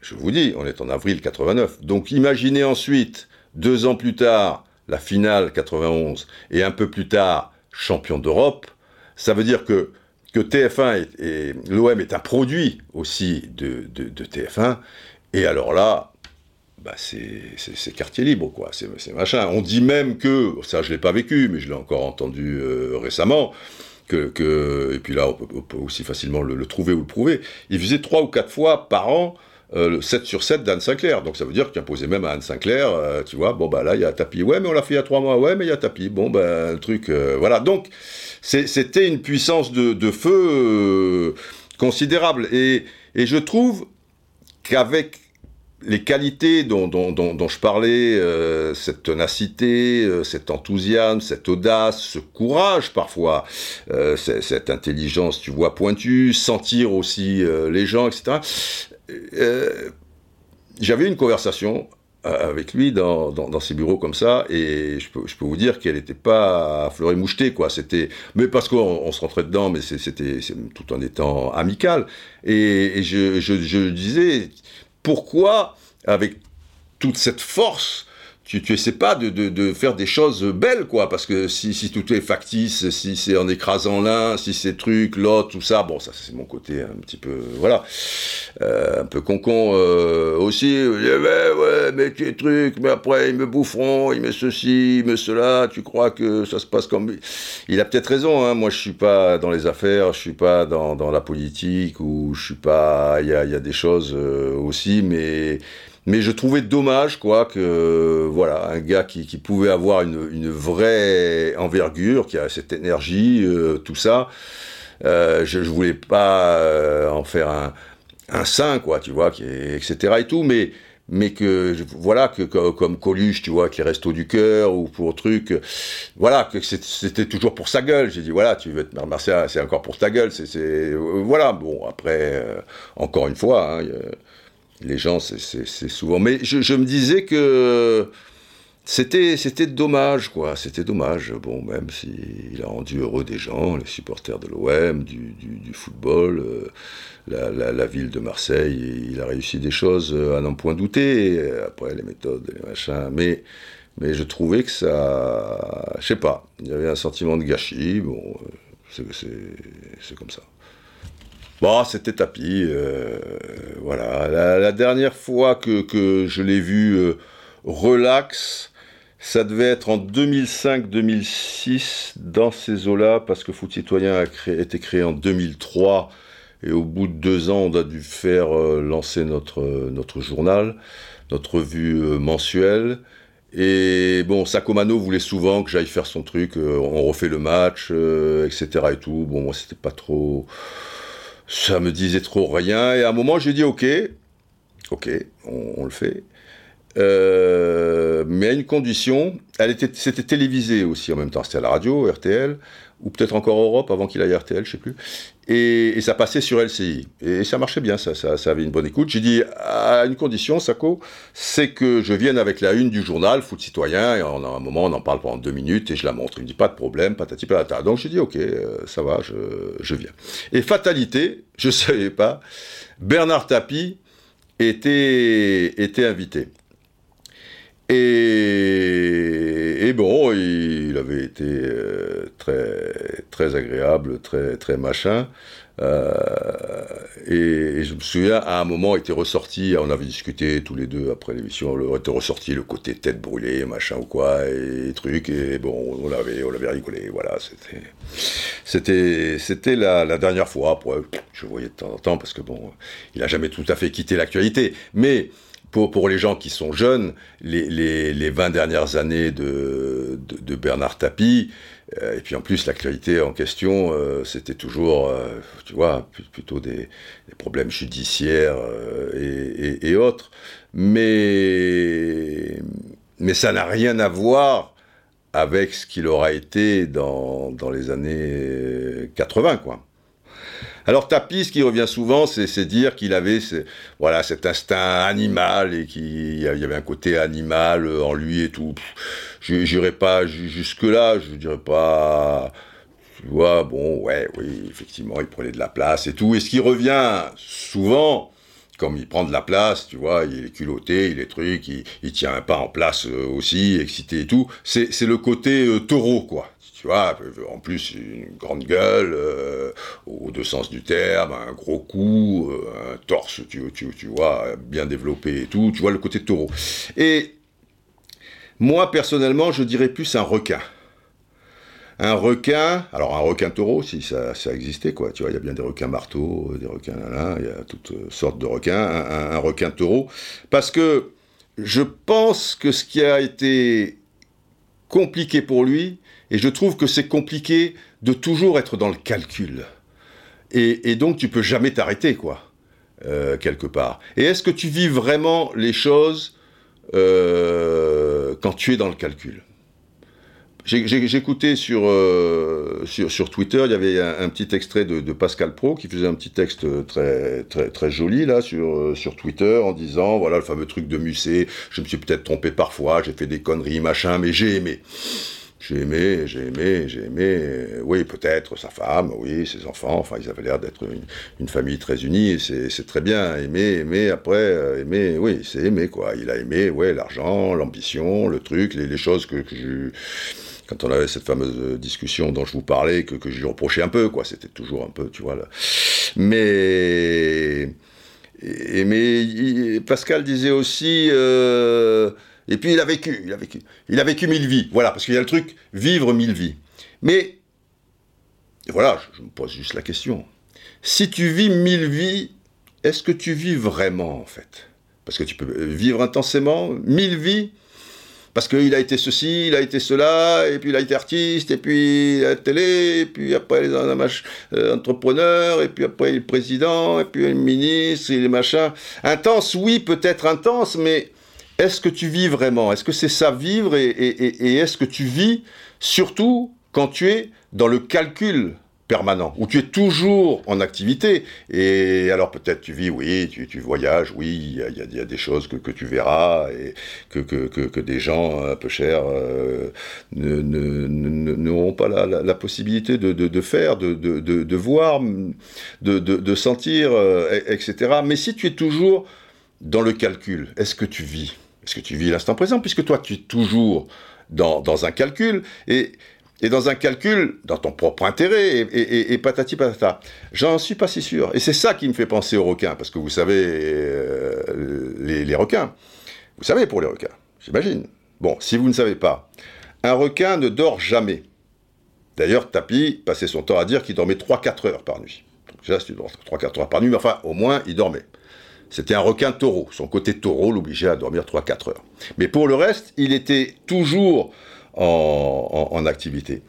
je vous dis, on est en avril 89. Donc imaginez ensuite, deux ans plus tard, la finale 91, et un peu plus tard, champion d'Europe. Ça veut dire que, que TF1 et, l'OM est un produit aussi de, de, de TF1. Et alors là, bah c'est quartier libre, quoi. C'est machin. On dit même que, ça je l'ai pas vécu, mais je l'ai encore entendu euh, récemment, que, et puis là on peut, aussi facilement le, trouver ou le prouver, il faisait trois ou quatre fois par an euh, le 7 sur 7 d'Anne Sinclair. Donc ça veut dire qu'il imposait même à Anne Sinclair, euh, tu vois, bon bah là il y a tapis, ouais mais on l'a fait il y a trois mois, ouais mais il y a tapis, bon ben un truc, voilà. Donc c'était une puissance de, feu considérable. Et, et je trouve qu'avec les qualités dont, je parlais, euh, cette ténacité, euh, cet enthousiasme, cette audace, ce courage parfois, euh, cette intelligence, tu vois, pointue, sentir aussi les gens, etc. J'avais une conversation avec lui dans, ses bureaux comme ça, et je peux, vous dire qu'elle n'était pas à fleurer moucheté, quoi. C'était, mais parce qu'on se rentrait dedans, mais c'était tout en étant amical. Et, je disais, pourquoi, avec toute cette force, tu, tu essaies pas de, de, faire des choses belles, quoi, parce que si, si tout est factice, si c'est en écrasant l'un, si c'est truc, l'autre, tout ça, bon, ça c'est mon côté un petit peu, voilà, euh, un peu concon euh, aussi, ouais, ouais, mais tu es truc, mais après ils me boufferont, ils me ceci, ils me cela, tu crois que ça se passe comme... Il a peut-être raison, hein. moi je suis pas dans les affaires, je suis pas dans, dans la politique, ou je suis pas... Il y a, y a, des choses euh, aussi, mais... Mais je trouvais dommage, quoi, que voilà, un gars qui, pouvait avoir une, vraie envergure, qui a cette énergie, euh, tout ça, euh, je, je voulais pas euh, en faire un, un saint, quoi, tu vois, qui etc. et tout, mais mais que voilà que, comme Coluche tu vois qui reste au du cœur ou pour truc voilà que c'était toujours pour sa gueule j'ai dit voilà tu veux te remercier c'est encore pour ta gueule c'est voilà bon après encore une fois hein, les gens c'est souvent. Mais je, me disais que c'était c'était dommage quoi. C'était dommage. Bon même s'il a rendu heureux des gens les supporters de l'OM du, football euh, la, ville de Marseille il a réussi des choses à n'en point douter après les méthodes les machins. Mais mais je trouvais que ça je sais pas il y avait un sentiment de gâchis bon euh, c'est comme ça Bon, c'était tapis, euh, voilà. La, dernière fois que, je l'ai vu euh, relax, ça devait être en 2005-2006, dans ces eaux-là, parce que Foot Citoyen a été créé en 2003, et au bout de deux ans, on a dû faire euh, lancer notre, journal, notre revue mensuelle. Et bon, Sakomano voulait souvent que j'aille faire son truc, on refait le match, etc. et tout. Bon, moi, c'était pas trop ça me disait trop rien. Et à un moment, j'ai dit OK, OK, on, le fait. Euh, mais à une condition, elle était, c'était télévisé aussi en même temps, c'était à la radio, RTL, ou peut-être encore Europe avant qu'il aille à RTL, je sais plus. Et, ça passait sur LCI. Et ça marchait bien, ça, avait une bonne écoute. J'ai dit, à une condition, Sako, c'est que je vienne avec la une du journal, Foot Citoyen, et en, un moment, on en parle pendant deux minutes, et je la montre. Il me dit, pas de problème, patati patata. Donc j'ai dit, ok, euh, ça va, je, viens. Et fatalité, je savais pas, Bernard Tapie était invité. Et, bon, il, avait été euh, très, très agréable, très, très machin. Euh, et, je me souviens, à un moment, était ressorti, on avait discuté tous les deux après l'émission, on était ressorti le côté tête brûlée, machin ou quoi, et, trucs, et bon, on avait, on rigolé, voilà, c'était, c'était, c'était la, la, dernière fois, après, je voyais de temps en temps, parce que bon, il a jamais tout à fait quitté l'actualité, mais pour, pour les gens qui sont jeunes, les, les, les 20 dernières années de, de, de Bernard Tapie, euh, et puis en plus l'actualité en question, euh, c'était toujours, euh, tu vois, plutôt des, des problèmes judiciaires euh, et, et, et, autres. Mais, mais ça n'a rien à voir avec ce qu'il aura été dans, dans les années 80, quoi. Alors Tapie, ce qui revient souvent, c'est dire qu'il avait voilà, cet instinct animal et qu'il y avait un côté animal en lui et tout. Je n'irai pas jusque-là, je dirais pas... Tu vois, bon, ouais, oui, effectivement, il prenait de la place et tout. Et ce qui revient souvent, comme il prend de la place, tu vois, il est culotté, il est truc, il, tient un pas en place aussi, excité et tout, c'est le côté euh, taureau, quoi tu vois, en plus une grande gueule, euh, aux deux sens du terme, un gros cou, euh, un torse, tu, tu, tu, vois, bien développé et tout, tu vois le côté taureau. Et moi, personnellement, je dirais plus un requin. Un requin, alors un requin taureau, si ça, ça existait, quoi, tu vois, il y a bien des requins marteaux, des requins là, il y a toutes sortes de requins, un, requin taureau, parce que je pense que ce qui a été compliqué pour lui, et je trouve que c'est compliqué de toujours être dans le calcul. Et, donc tu peux jamais t'arrêter, quoi, euh, quelque part. Et est-ce que tu vis vraiment les choses euh, quand tu es dans le calcul? J'écoutais sur, euh, sur, sur Twitter, il y avait un, petit extrait de, Pascal Pro qui faisait un petit texte très joli là sur sur Twitter en disant voilà le fameux truc de Musset, je me suis peut-être trompé parfois, j'ai fait des conneries machin, mais j'ai aimé. J'ai aimé, j'ai aimé, j'ai aimé, oui, peut-être sa femme, oui, ses enfants, enfin, ils avaient l'air d'être une, famille très unie, c'est très bien, aimer, aimer, après, euh, aimer, oui, c'est aimer, quoi. Il a aimé, ouais, l'argent, l'ambition, le truc, les, choses que, je quand on avait cette fameuse discussion dont je vous parlais, que, que je lui reprochais un peu, quoi. C'était toujours un peu, tu vois, là. Mais Et, mais Pascal disait aussi, euh, et puis il a vécu, il a vécu, il a vécu mille vies. Voilà, parce qu'il y a le truc vivre mille vies. Mais voilà, je, me pose juste la question. Si tu vis mille vies, est-ce que tu vis vraiment en fait? Parce que tu peux vivre intensément mille vies? Parce qu'il a été ceci, il a été cela, et puis il a été artiste, et puis la télé, et puis après les euh, entrepreneurs, et puis après le président, et puis le ministre, et les machins. Intense, oui, peut-être intense, mais est-ce que tu vis vraiment? Est-ce que c'est ça vivre et est-ce que tu vis surtout quand tu es dans le calcul permanent, où tu es toujours en activité? Et alors peut-être tu vis, oui, tu, voyages, oui, il y, a, des choses que, tu verras et que, des gens un peu chers euh, n'auront pas la, possibilité de, faire, de, voir, de, sentir, euh, etc. Mais si tu es toujours dans le calcul, est-ce que tu vis? Est-ce que tu vis l'instant présent Puisque toi, tu es toujours dans, un calcul. Et et dans un calcul, dans ton propre intérêt, et, patati patata. J'en suis pas si sûr. Et c'est ça qui me fait penser aux requins, parce que vous savez, euh, les, requins, vous savez pour les requins, j'imagine. Bon, si vous ne savez pas, un requin ne dort jamais. D'ailleurs, Tapi passait son temps à dire qu'il dormait 3-4 heures par nuit. Donc déjà, tu dors 3-4 heures par nuit, mais enfin, au moins, il dormait. C'était un requin taureau. Son côté taureau l'obligeait à dormir 3-4 heures. Mais pour le reste, il était toujours en, activité.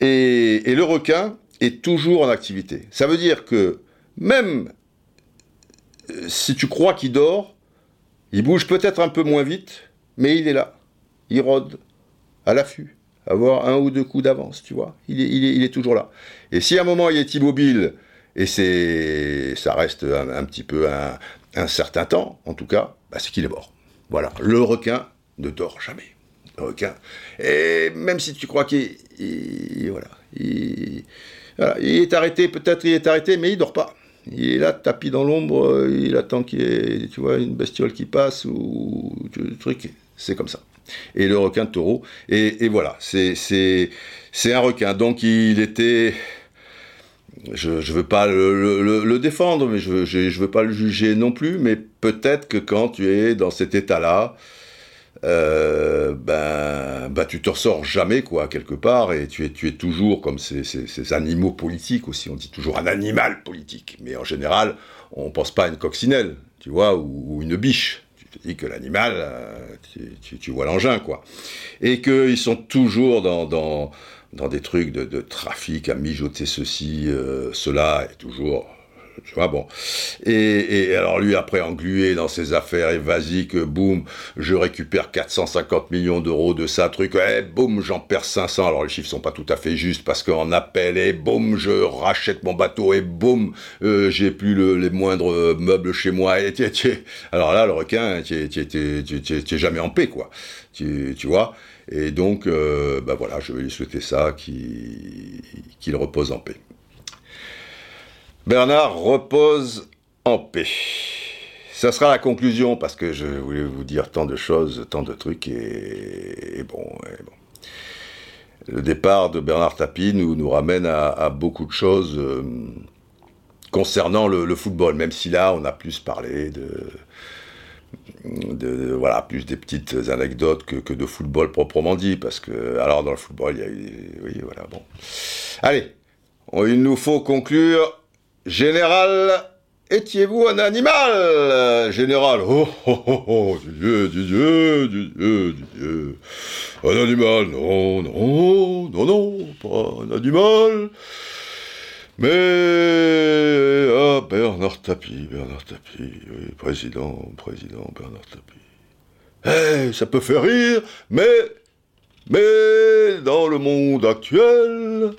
Et, le requin est toujours en activité. Ça veut dire que même euh, si tu crois qu'il dort, il bouge peut-être un peu moins vite, mais il est là. Il rôde à l'affût, avoir un ou deux coups d'avance, tu vois. Il est, toujours là. Et si à un moment il est immobile, et c'est, ça reste un, petit peu un, certain temps, en tout cas, bah, c'est qu'il est mort. Voilà, le requin ne dort jamais requin. Et même si tu crois qu'il voilà, il, est arrêté, peut-être il est arrêté, mais il dort pas. Il est là, tapis dans l'ombre, il attend qu'il y ait, tu vois, une bestiole qui passe ou le truc. C'est comme ça. Et le requin de taureau. Et, voilà, c'est un requin. Donc il était. Je ne veux pas le, défendre, mais je ne veux, pas le juger non plus. Mais peut-être que quand tu es dans cet état-là, euh, ben, ben, tu te ressors jamais, quoi, quelque part, et tu es, tu es toujours comme ces, ces, animaux politiques aussi. On dit toujours un animal politique, mais en général, on pense pas à une coccinelle, tu vois, ou, une biche. Tu te dis que l'animal, euh, tu, tu, vois l'engin, quoi. Et qu'ils sont toujours dans, dans, dans des trucs de, de, trafic, à mijoter ceci, euh, cela, et toujours tu vois, bon. Et, alors lui, après, englué dans ses affaires, et vas-y que boum, je récupère 450 millions d'euros de ça, truc, et eh, boum, j'en perds 500. Alors les chiffres sont pas tout à fait justes, parce qu'en appel, et boum, je rachète mon bateau, et boum, euh, j'ai plus les moindres meubles chez moi, et Alors là, le requin, tu es jamais en paix, quoi. Tu, vois? Et donc, euh, bah voilà, je vais lui souhaiter ça, qu'il repose en paix. Bernard repose en paix. Ça sera la conclusion parce que je voulais vous dire tant de choses, tant de trucs et, bon, Le départ de Bernard Tapie nous, nous ramène à, beaucoup de choses euh, concernant le, football, même si là on a plus parlé de, de, voilà, plus des petites anecdotes que, de football proprement dit, parce que, alors dans le football, il y a eu, oui, voilà, bon. Allez, il nous faut conclure Général, étiez-vous un animal? Général, oh oh oh oh, Dieu, Dieu, Dieu, Dieu, Un animal, non, non, non, non, pas un animal. Mais, ah, Bernard Tapie, Bernard Tapie, oui, président, président Bernard Tapie. Eh, ça peut faire rire, mais, mais, dans le monde actuel,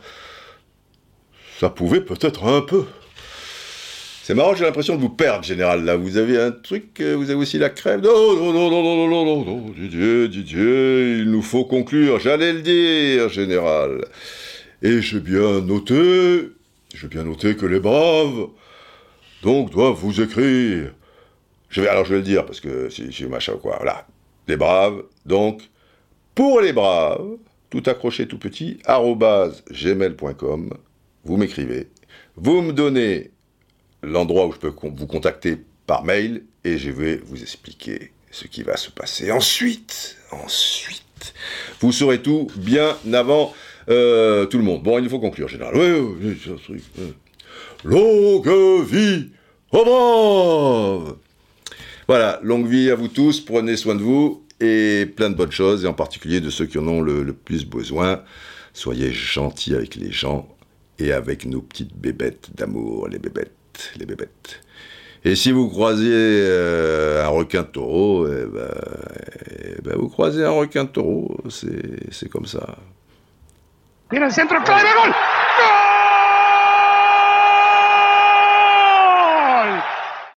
ça pouvait peut-être un peu. C'est marrant, j'ai l'impression de vous perdre, général. Là, vous avez un truc, euh, vous avez aussi la crève? Non, non, non, non, non, non, non, non, Didier, Didier, il nous faut conclure. J'allais le dire, général. Et j'ai bien noté, j'ai bien noté que les braves, donc, doivent vous écrire. Alors je vais le dire parce que c'est machin quoi. Voilà, les braves. Donc, pour les braves, tout accroché, tout petit, gmail.com. Vous m'écrivez. Vous me donnez l'endroit où je peux vous contacter par mail et je vais vous expliquer ce qui va se passer ensuite. Ensuite, vous saurez tout bien avant euh, tout le monde. Bon, il faut conclure, général. Oui, oui, oui. Longue vie au Voilà, longue vie à vous tous, prenez soin de vous et plein de bonnes choses, et en particulier de ceux qui en ont le, plus besoin. Soyez gentils avec les gens et avec nos petites bébêtes d'amour, les bébêtes, les bébêtes. Et si vous croisez euh, un requin taureau, eh ben, eh ben, vous croisez un requin taureau, c'est comme ça. Viene el centro clave, gol.